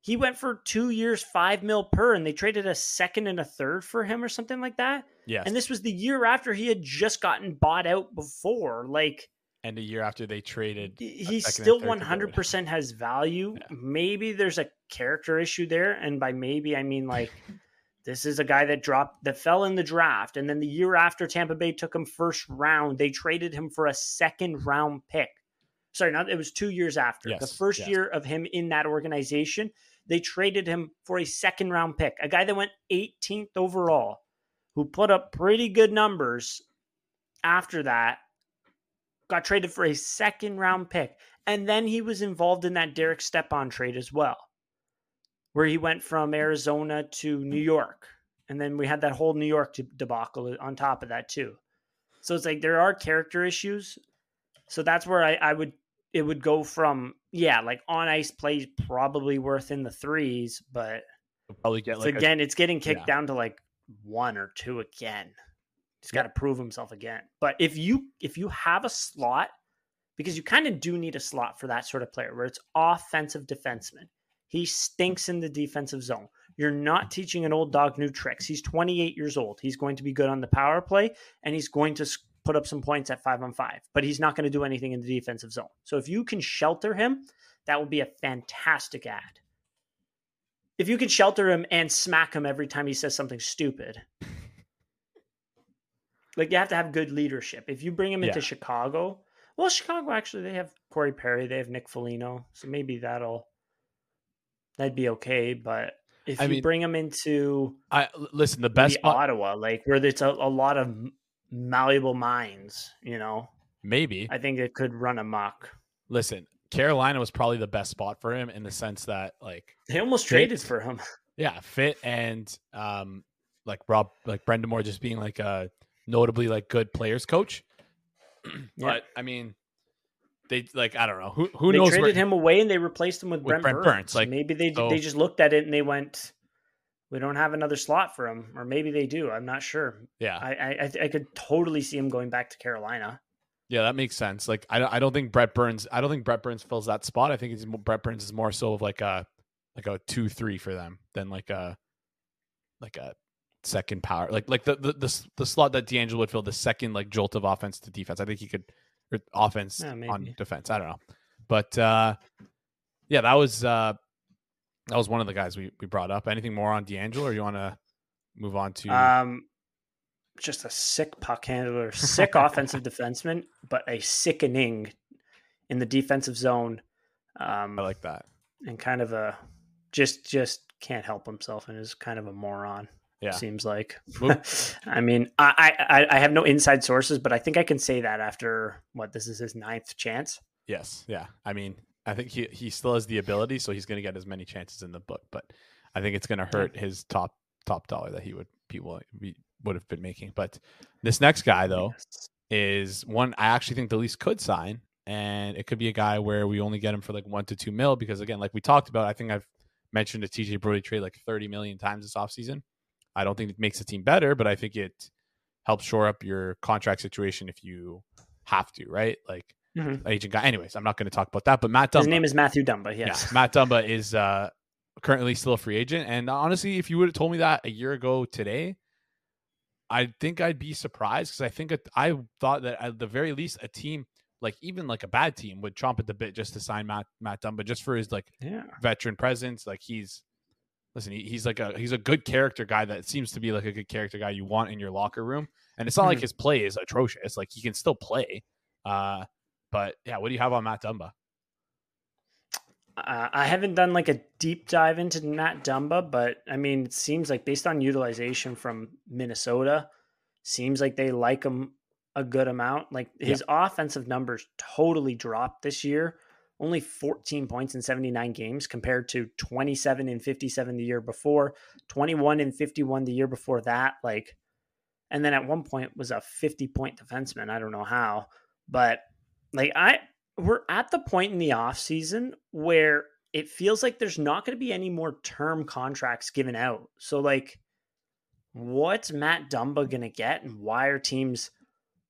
he went for two years, five mil per, and they traded a second and a third for him or something like that. Yes. And this was the year after he had just gotten bought out before. Like and a year after they traded, he still third to David. 100% has value. Yeah. Maybe there's a character issue there. And by maybe, I mean like <laughs> this is a guy that dropped, that fell in the draft. And then the year after Tampa Bay took him first round, they traded him for a second round pick. Sorry, not it was two years after. the first yes. year of him in that organization, they traded him for a second round pick, a guy that went 18th overall, who put up pretty good numbers after that, got traded for a second round pick. And then he was involved in that Derek Stepan trade as well, where he went from Arizona to New York. And then we had that whole New York debacle on top of that, too. So it's like there are character issues. So that's where I, I would, it would go from, yeah, like on ice plays probably worth in the threes, but You'll probably get like a- again, it's getting kicked yeah. down to like one or two again. He's got to prove himself again. But if you if you have a slot, because you kind of do need a slot for that sort of player, where it's offensive defenseman, he stinks in the defensive zone. You're not teaching an old dog new tricks. He's 28 years old. He's going to be good on the power play, and he's going to put up some points at five on five. But he's not going to do anything in the defensive zone. So if you can shelter him, that would be a fantastic ad if you can shelter him and smack him every time he says something stupid. Like you have to have good leadership. If you bring him into Yeah. Chicago, well, Chicago actually they have Corey Perry, they have Nick Foligno, so maybe that'll that'd be okay. But if I you mean, bring him into I listen. The best spot, Ottawa, like where it's a, a lot of malleable minds, you know, maybe. I think it could run amok. listen, Carolina was probably the best spot for him in the sense that like They almost Fit. traded for him. yeah, fit and um like Rob like Brind'Amour just being like a notably like good players coach. <clears throat> Yeah. But I mean, they like I don't know who who they knows traded where, him away and they replaced him with, With Brent, Brent Burns. Burns, like, maybe they so- they just looked at it and they went, "We don't have another slot for him," or maybe they do. I'm not sure. yeah I I, I, I could totally see him going back to Carolina. yeah that makes sense. Like I don't I don't think Brett Burns I don't think Brett Burns fills that spot. I think it's Brett Burns is more so of like a like a two three for them than like a like a second power like like the the the, the slot that DeAngelo would fill the second like jolt of offense to defense. I think he could or offense Yeah, on defense. I don't know, but uh yeah, that was uh that was one of the guys we we brought up. Anything more on DeAngelo, or you want to move on to? Um, just a sick puck handler, sick <laughs> offensive defenseman, but a sickening in the defensive zone. Um, I like that. and kind of a just just can't help himself and is kind of a moron. Yeah. seems like. <laughs> I mean, I, I I have no inside sources, but I think I can say that after what this is his ninth chance. Yes, yeah. I mean, I think he he still has the ability, so he's going to get as many chances in the book. But I think it's going to hurt his top top dollar that he would people would have been making. But this next guy though Yes. is one I actually think the least could sign, and it could be a guy where we only get him for like one to two mil because again, like we talked about, I think I've mentioned the TJ Brodie trade like thirty million times this offseason. I don't think it makes the team better, but I think it helps shore up your contract situation if you have to, right? Like Mhm. agent guy. Anyways, I'm not going to talk about that. But Matt Dumba, His name is Matthew Dumba. Yes. yeah, Matt Dumba is uh, currently still a free agent. And honestly, if you would have told me that a year ago today, I think I'd be surprised because I think it, I thought that at the very least a team like even like a bad team would chomp at the bit just to sign Matt Matt Dumba just for his like Yeah. veteran presence. Like he's listen, he, he's like a he's a good character guy that seems to be like a good character guy you want in your locker room. And it's not like Mhm. his play is atrocious. Like he can still play. Uh, but yeah, what do you have on Matt Dumba? Uh, I haven't done like a deep dive into Matt Dumba, but I mean, it seems like based on utilization from Minnesota, seems like they like him a good amount. Like his yeah. offensive numbers totally dropped this year. Only 14 points in 79 games compared to 27 and 57 the year before, 21 and 51 the year before that. Like, and then at one point was a 50 point defenseman. I don't know how, but like I, we're at the point in the off season where it feels like there's not going to be any more term contracts given out. So like, what's Matt Dumba going to get, and why are teams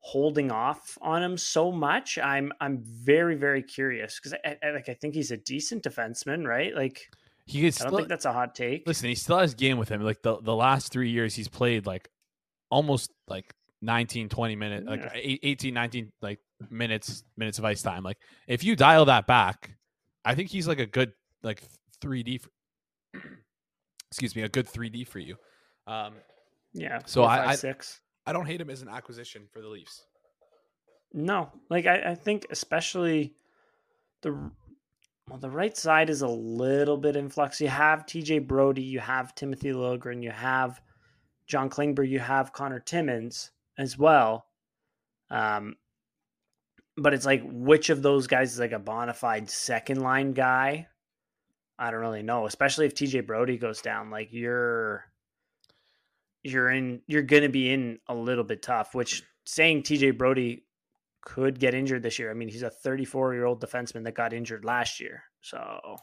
holding off on him so much. I'm I'm very very curious because I, I, like I think he's a decent defenseman, right? Like he is. I don't think that's a hot take. Listen, he still has game with him. Like the the last three years, he's played like almost like 19 20 minutes yeah. like 18 19 like minutes minutes of ice time like if you dial that back i think he's like a good like 3d for, <clears throat> excuse me a good 3d for you um yeah so four, five, I, six I don't hate him as an acquisition for the Leafs. No, like I, I think especially the well, the right side is a little bit in flux. You have TJ Brodie, you have Timothy Liljegren, you have John Klingberg, you have Connor Timmins as well. Um, but it's like which of those guys is like a bona fide second line guy? I don't really know, especially if TJ Brodie goes down. Like you're you're in you're going to be in a little bit tough which saying TJ Brodie could get injured this year. I mean, he's a 34-year-old defenseman that got injured last year. So,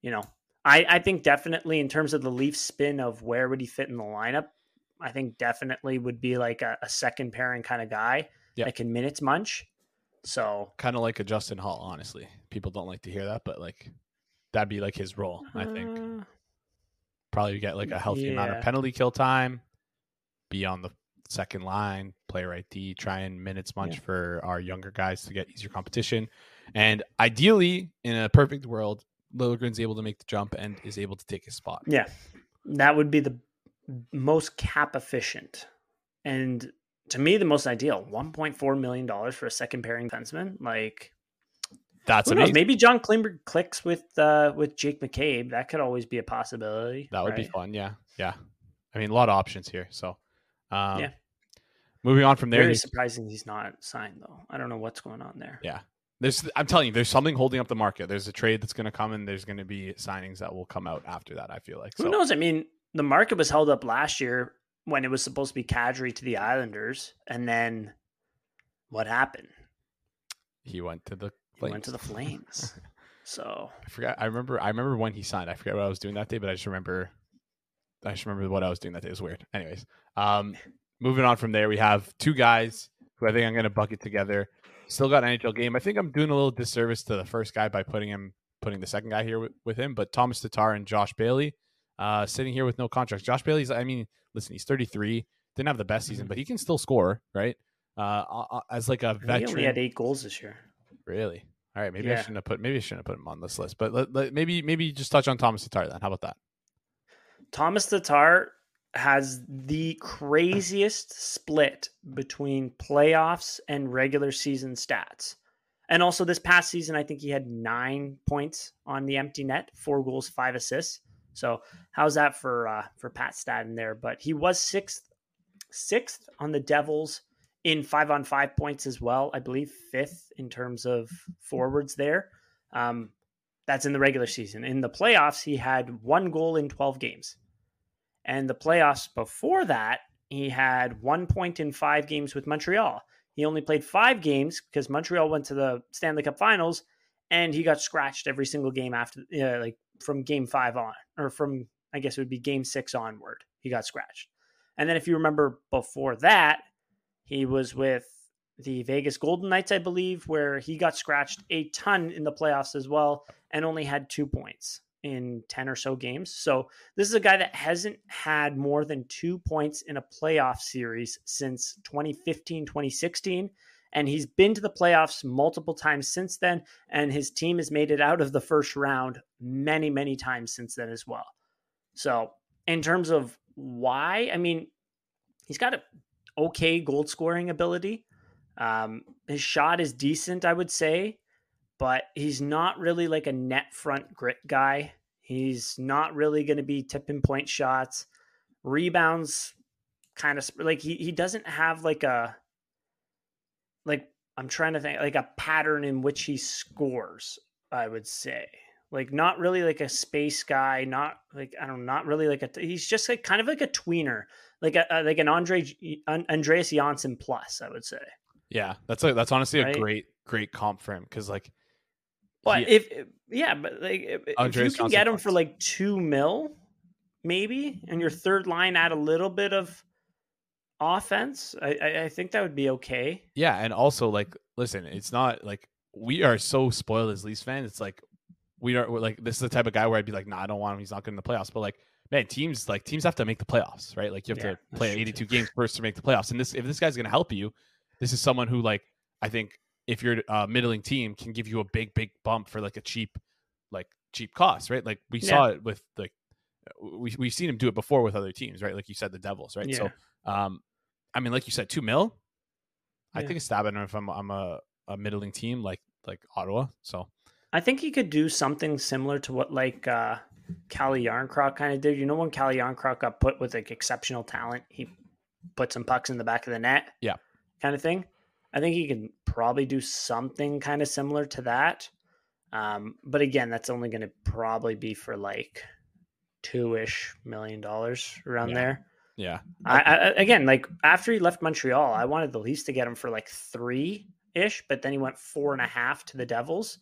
you know, I I think definitely in terms of the Leaf spin of where would he fit in the lineup, I think definitely would be like a, a second pairing kind of guy yeah. that can minutes munch. So, kind of like a Justin Holl, honestly. People don't like to hear that, but like that'd be like his role, I think. Uh, probably get like a healthy yeah. amount of penalty kill time, be on the second line, play right D, try and minutes much yeah. for our younger guys to get easier competition. And ideally, in a perfect world, Liljegren's able to make the jump and is able to take his spot. Yeah. That would be the most cap efficient. And to me, the most ideal $1.4 million for a second pairing defenseman. Like, that's Who amazing. Knows? Maybe John Klingberg clicks with uh, with Jake McCabe. That could always be a possibility. That would right? be fun. Yeah, yeah. I mean, a lot of options here. So, um, yeah. Moving on from there, very surprising he's not signed though. I don't know what's going on there. Yeah, there's. I'm telling you, there's something holding up the market. There's a trade that's going to come, and there's going to be signings that will come out after that. I feel like. Who knows? I mean, the market was held up last year when it was supposed to be Kadri to the Islanders, and then what happened? He went to the Flames. He went to the Flames. <laughs> so I forgot. I remember. I remember when he signed. I forget what I was doing that day, but I just remember. I just remember what I was doing that day. It was weird. Anyways, um, moving on from there, we have two guys who I think I'm going to bucket together. Still got an NHL game. I think I'm doing a little disservice to the first guy by putting him putting the second guy here with, with him. But Thomas Tatar and Josh Bailey, uh, sitting here with no contracts. Josh Bailey's. I mean, listen, he's 33. Didn't have the best season, mm-hmm. but he can still score, right? Uh, as like a veteran. He only had eight goals this year. Really? All right. Maybe yeah. I shouldn't have put. Maybe I shouldn't have put him on this list. But let, let, maybe maybe just touch on Thomas Tatar then. How about that? Thomas Tatar has the <clears throat> craziest split between playoffs and regular season stats. And also this past season, I think he had nine points on the empty net, four goals, five assists. So how's that for uh, for Pat Stat in there? But he was sixth sixth on the Devils in five on five points as well. I believe fifth in terms of forwards there. Um, that's in the regular season. In the playoffs, he had one goal in 12 games. And the playoffs before that, he had one point in five games with Montreal. He only played five games because Montreal went to the Stanley Cup finals and he got scratched every single game after, uh, like from game five on, or from, I guess it would be game six onward. He got scratched. And then if you remember before that, he was with the Vegas Golden Knights, I believe, where he got scratched a ton in the playoffs as well and only had two points in 10 or so games. So this is a guy that hasn't had more than two points in a playoff series since 2015, 2016. And he's been to the playoffs multiple times since then. And his team has made it out of the first round many, many times since then as well. So, in terms of why, I mean, he's got a okay goal scoring ability. Um, his shot is decent, I would say, but he's not really like a net front grit guy. He's not really going to be tipping point shots, rebounds, kind of like he he doesn't have like a like I'm trying to think like a pattern in which he scores. I would say like not really like a space guy, not like I don't know, not really like a. He's just like kind of like a tweener, like a, uh, like an Andre Andreas Johnsson plus. I would say. Yeah, that's like that's honestly right? a great great comp for him because like. But he, if yeah, but like if, if you can get him plus. for like two mil, maybe, and your third line add a little bit of offense, I, I, I think that would be okay. Yeah, and also like, listen, it's not like we are so spoiled as Leafs fans. It's like we are like this is the type of guy where I'd be like, nah, I don't want him. He's not good in the playoffs. But like, man, teams like teams have to make the playoffs, right? Like you have yeah, to play 82 games first to make the playoffs. And this if this guy's gonna help you, this is someone who like I think if you're a middling team can give you a big big bump for like a cheap like cheap cost, right? Like we yeah. saw it with like we we've seen him do it before with other teams, right? Like you said, the Devils, right? Yeah. So um, I mean, like you said, two mil. I think a stab at him if I'm I'm a, a middling team like like Ottawa. So I think he could do something similar to what like uh Calle Jarnkrok kind of did. You know when Calle Jarnkrok got put with like exceptional talent, he put some pucks in the back of the net. Yeah. Kind of thing. I think he can probably do something kind of similar to that. Um, but again, that's only going to probably be for like two ish million dollars around yeah. there. Yeah. I, I, again, like after he left Montreal, I wanted the Leafs to get him for like three ish, but then he went four and a half to the Devils.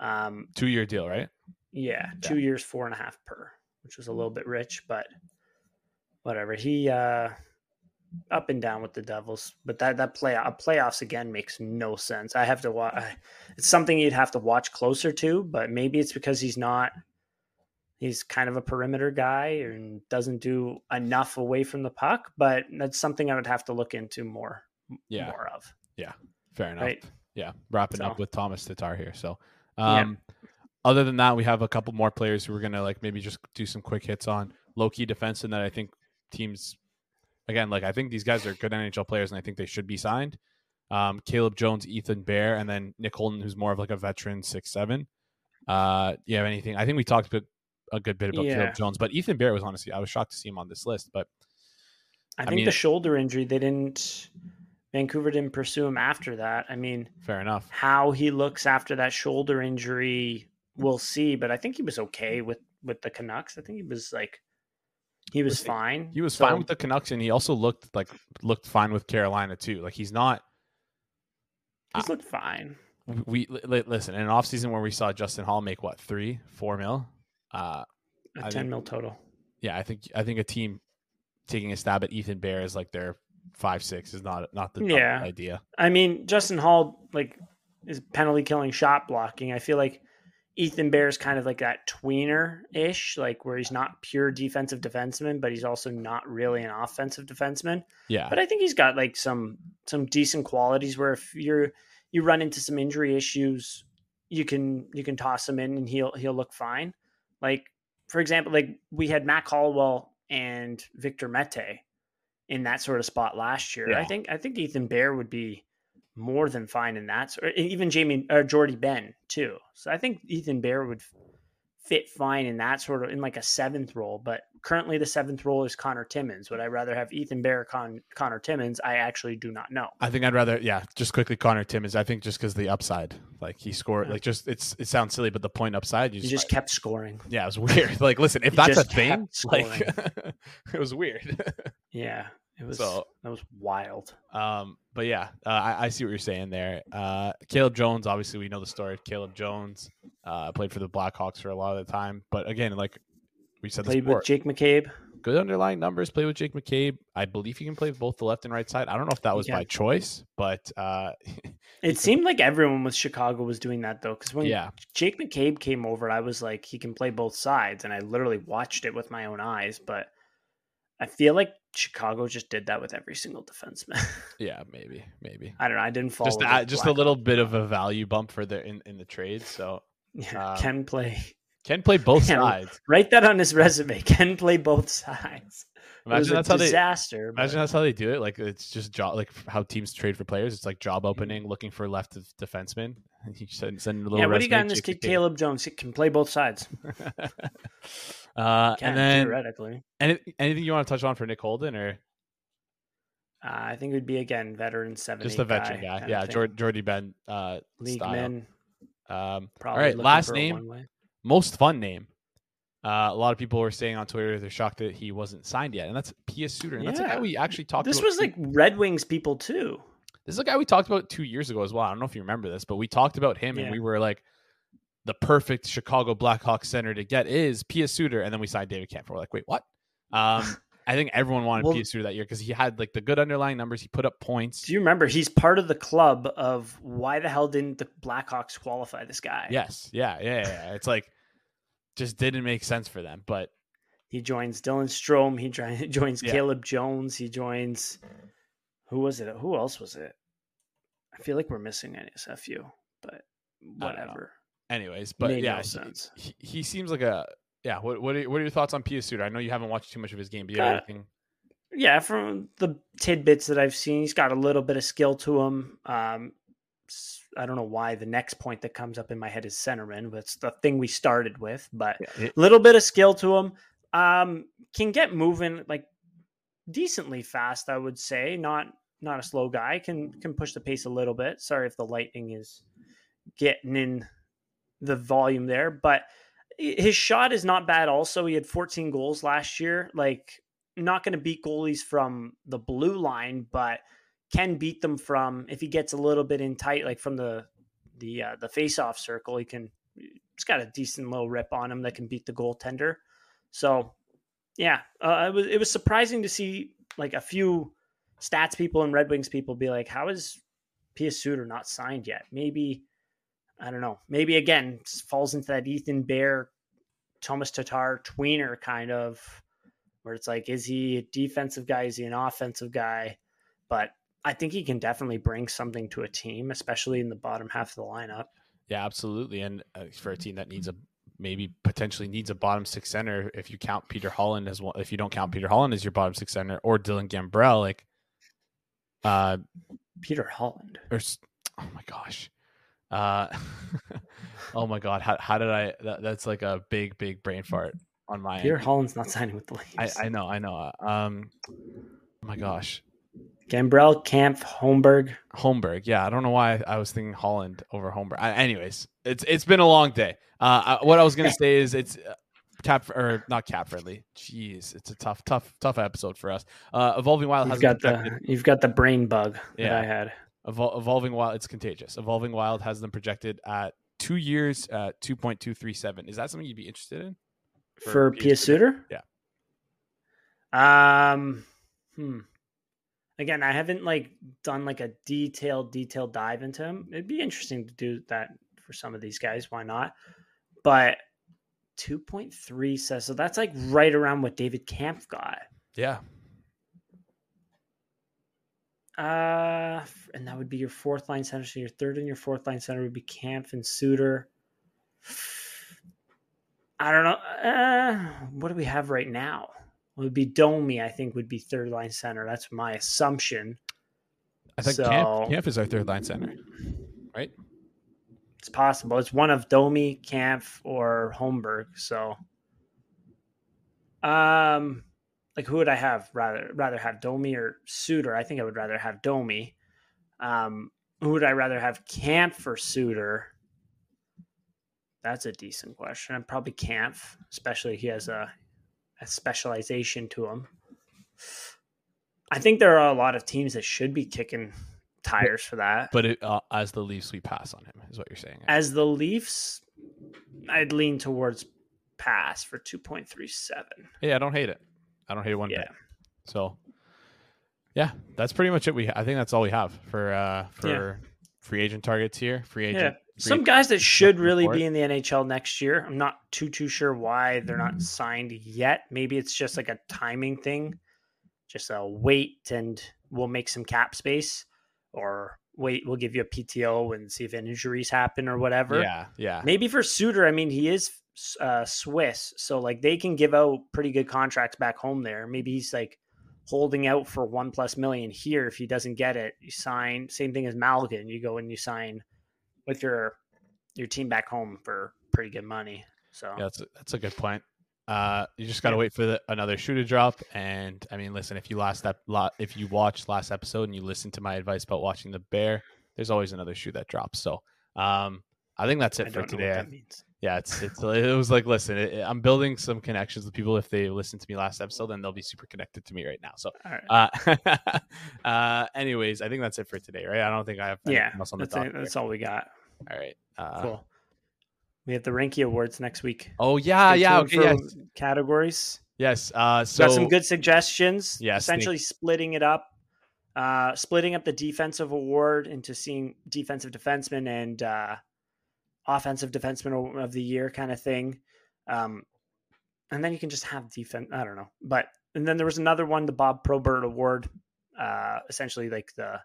Um, two year deal, right? Yeah, two yeah. years, four and a half per, which was a little bit rich, but whatever. He uh, up and down with the Devils, but that that play uh, playoffs again makes no sense. I have to watch. It's something you'd have to watch closer to, but maybe it's because he's not. He's kind of a perimeter guy and doesn't do enough away from the puck, but that's something I would have to look into more. Yeah. More of. Yeah. Fair enough. Right? Yeah. Wrapping so. up with Tomas Tatar here. So um, yeah. Other than that, we have a couple more players who we're gonna like maybe just do some quick hits on low key defense, and that I think teams again like I think these guys are good NHL players, and I think they should be signed. Um, Caleb Jones, Ethan Bear, and then Nick Holden, who's more of like a veteran six seven. Uh, you have anything? I think we talked a, a good bit about yeah. Caleb Jones, but Ethan Bear was honestly I was shocked to see him on this list. But I, I think mean, the shoulder injury they didn't Vancouver didn't pursue him after that. I mean, fair enough. How he looks after that shoulder injury, we'll see. But I think he was okay with with the Canucks. I think he was like he was fine. He was so, fine with the Canucks, and he also looked like looked fine with Carolina too. Like he's not. He's uh, looked fine. We listen in an off season where we saw Justin Holl make what three, four mil, uh, a ten think, mil total. Yeah, I think I think a team taking a stab at Ethan Bear is like their five six is not not the yeah. idea. I mean, Justin Holl like is penalty killing shot blocking. I feel like Ethan Bear is kind of like that tweener ish, like where he's not pure defensive defenseman, but he's also not really an offensive defenseman. Yeah. But I think he's got like some some decent qualities where if you're you run into some injury issues, you can you can toss him in and he'll he'll look fine. Like for example, like we had Matt Caldwell and Victor Mete in that sort of spot last year. Yeah. I think I think Ethan Bear would be more than fine in that. Or even Jamie uh, or Jordie Benn too. So I think Ethan Bear would fit fine in that sort of in like a seventh role. But currently the seventh role is Conor Timmins. Would I rather have Ethan Bear Con- Conor Timmins? I actually do not know. I think I'd rather yeah, just quickly Conor Timmins. I think just because the upside, like he scored, yeah. like just it's it sounds silly, but the point upside, you just, just like, kept scoring. Yeah, it was weird. <laughs> like listen, if that's a thing, like <laughs> it was weird. <laughs> yeah, it was so, that was wild. Um, but yeah, uh, I, I, see what you're saying there. Uh, Caleb Jones, obviously we know the story. of Caleb Jones uh, played for the Blackhawks for a lot of the time, but again, like we said, played with Jake McCabe. Good underlying numbers. Play with Jake McCabe. I believe he can play both the left and right side. I don't know if that was by choice, but uh, <laughs> it seemed like everyone with Chicago was doing that though. Because when yeah. Jake McCabe came over, I was like, he can play both sides, and I literally watched it with my own eyes. But I feel like Chicago just did that with every single defenseman. <laughs> yeah, maybe, maybe. I don't know. I didn't follow. Just just a little bit of a value bump for the in, in the trade. So <laughs> yeah, um, can play can play both sides. Write that on his resume. <laughs> Can play both sides. Imagine that's how they disaster. imagine that's how they do it. Like it's just job, like how teams trade for players. It's like job opening, looking for left of defenseman. You send, send a little. yeah, what do you got in this kid, Caleb Jones? He can play both sides. Uh, Can, and then theoretically, any, anything you want to touch on for Nick Holden or uh, I think it would be again veteran seven. just a veteran guy? of Yeah, thing. Jord, Jordie Benn uh, league style. men. Um, Probably all right, last name, most fun name. Uh, a lot of people were saying on Twitter they're shocked that he wasn't signed yet, and that's Pius Suter. And that's a guy we actually talked. This about was like Red Wings people too. This is a guy we talked about two years ago as well. I don't know if you remember this, but we talked about him and we were like, the perfect Chicago Blackhawks center to get is Pius Suter, and then we signed David Kampfer. We're like, wait, what? Um, <laughs> I think everyone wanted Well- Pius Suter that year because he had like the good underlying numbers. He put up points. Do you remember? He's part of the club of why the hell didn't the Blackhawks qualify this guy? Yes, yeah, yeah, yeah. It's like just didn't make sense for them, but He joins Dylan Strome. <laughs> He joins Yeah. Caleb Jones. He joins. Who was it? Who else was it? I feel like we're missing an SFU, but whatever. Anyways, but Made yeah, no he- sense. He, he seems like a yeah. What what are, what are your thoughts on Pius Suter? I know you haven't watched too much of his game. Do you have Uh, anything? Yeah, from the tidbits that I've seen, he's got a little bit of skill to him. Um, s- I don't know why the next point that comes up in my head is centerman, but it's the thing we started with. But it- little bit of skill to him. Um, can get moving like decently fast, I would say. Not not a slow guy. Can can push the pace a little bit. Sorry if the lightning is getting in the volume there, but his shot is not bad. Also, he had 14 goals last year. Like, not going to beat goalies from the blue line, but can beat them from if he gets a little bit in tight, like from the the uh, the face off circle. He can. He's got a decent little rip on him that can beat the goaltender. So, yeah, uh, it was it was surprising to see like a few stats people and Red Wings people be like, "How is Pius Suter not signed yet?" Maybe I don't know. Maybe again falls into that Ethan Bear, Tomas Tatar tweener kind of where it's like, is he a defensive guy? Is he an offensive guy? But I think he can definitely bring something to a team, especially in the bottom half of the lineup. Yeah, absolutely. And uh, for a team that needs a maybe potentially needs a bottom six center, if you count Peter Holland as well, if you don't count Peter Holland as your bottom six center or Dylan Gambrell, like, uh, Peter Holland. or oh my gosh, uh, <laughs> oh my god, how how did I? That, that's like a big big brain fart on my Peter end. Holland's not signing with the I Leafs. I know I know. uh, Um, oh my gosh, Gambrell, Kampf, Holmberg. Holmberg. Yeah, I don't know why I was thinking Holland over Holmberg. I, anyways, it's it's been a long day. Uh, I, what I was gonna say is it's uh, cap or not cap friendly. Jeez, it's a tough, tough, tough episode for us. Uh, Evolving Wild You've has got projected, the you've got the brain bug Yeah. that I had. Evol- Evolving Wild. It's contagious. Evolving Wild has them projected at two years at two point two three seven. Is that something you'd be interested in? For For Pius Suter? Yeah. Um hmm. Again, I haven't like done like a detailed, detailed dive into him. It'd be interesting to do that for some of these guys. Why not? But 2.3 says so that's like right around what David Kampf got. Yeah, Uh and that would be your fourth line center. So your third and your fourth line center would be Kampf and Suter. I don't know. Uh, what do we have right now? It would be Domi, I think, would be third line center. That's my assumption. I think So- Kampf, Kampf is our third line center. Right? It's possible. It's one of Domi, Kampf, or Holmberg. So, um, like who would I have rather rather have Domi or Suter? I think I would rather have Domi. Um, who would I rather have Kampf for Suter? That's a decent question. I'm probably Kampf, especially he has a a specialization to him. I think there are a lot of teams that should be kicking tires for that. But it, uh, as the Leafs, we pass on him. Is what you're saying? As the Leafs, I'd lean towards pass for 2.37. Yeah, I don't hate it. I don't hate it one Yeah. bit. So, yeah, that's pretty much it. We I think that's all we have for uh for free agent targets here. Free agent. Yeah. free Some guys that should really be in the NHL next year. I'm not too too sure why they're not signed yet. Maybe it's just like a timing thing. Just a wait and we'll make some cap space or wait, we'll give you a PTO and see if injuries happen or whatever. Yeah, yeah. Maybe for Suter, I mean, he is uh, Swiss, so like they can give out pretty good contracts back home there. Maybe he's like holding out for one plus million here. If he doesn't get it, you sign. Same thing as Malgin. You go and you sign with your your team back home for pretty good money. So yeah, that's a, that's a good point. Uh, you just got to yeah. wait for the, another shoe to drop. And I mean, listen, if you last that lot, if you watched last episode and you listened to my advice about watching the bear, there's always another shoe that drops. So, um, I think that's it I for today. Yeah, it's it's it was like listen, it, I'm building some connections with people. If they listen to me last episode, then they'll be super connected to me right now. So, right. uh, <laughs> uh, anyways, I think that's it for today, right? I don't think I have yeah. Else on the that's, that's all we got. All right, uh, cool. We have the Ranky Awards next week. Oh yeah, yeah. Okay, yes. Categories. Yes. Uh, so got some good suggestions. Yes. Essentially, splitting it up, uh, splitting up the defensive award into seeing defensive defenseman and uh, offensive defenseman of the year kind of thing. Um, and then you can just have defense. I don't know, but and then there was another one, the Bob Probert Award, uh, essentially like the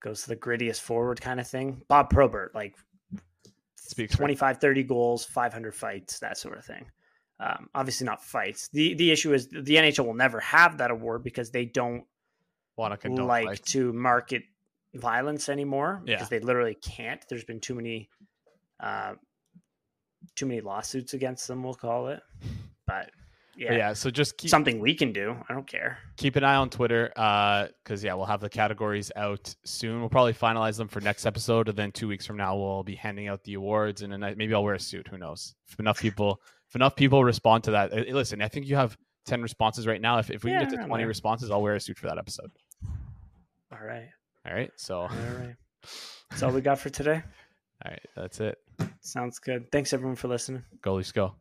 goes to the grittiest forward kind of thing. Bob Probert, like Speaks 25, 30 goals, 500 fights, that sort of thing. Um, obviously not fights. The the issue is the NHL will never have that award because they don't want to like fights. to market violence anymore yeah. because they literally can't. There's been too many, uh, too many lawsuits against them. We'll call it, but yeah, yeah. So just keep, something we can do. I don't care. Keep an eye on Twitter, because uh, yeah, we'll have the categories out soon. We'll probably finalize them for next episode, and then two weeks from now, we'll be handing out the awards. And then maybe I'll wear a suit. Who knows? If enough people, if enough people respond to that, listen. I think you have ten responses right now. If if we yeah, get to twenty responses, I'll wear a suit for that episode. All right. All right. So, all right. <laughs> That's all we got for today. All right. That's it. Sounds good. Thanks everyone for listening. Go, Leafs, go.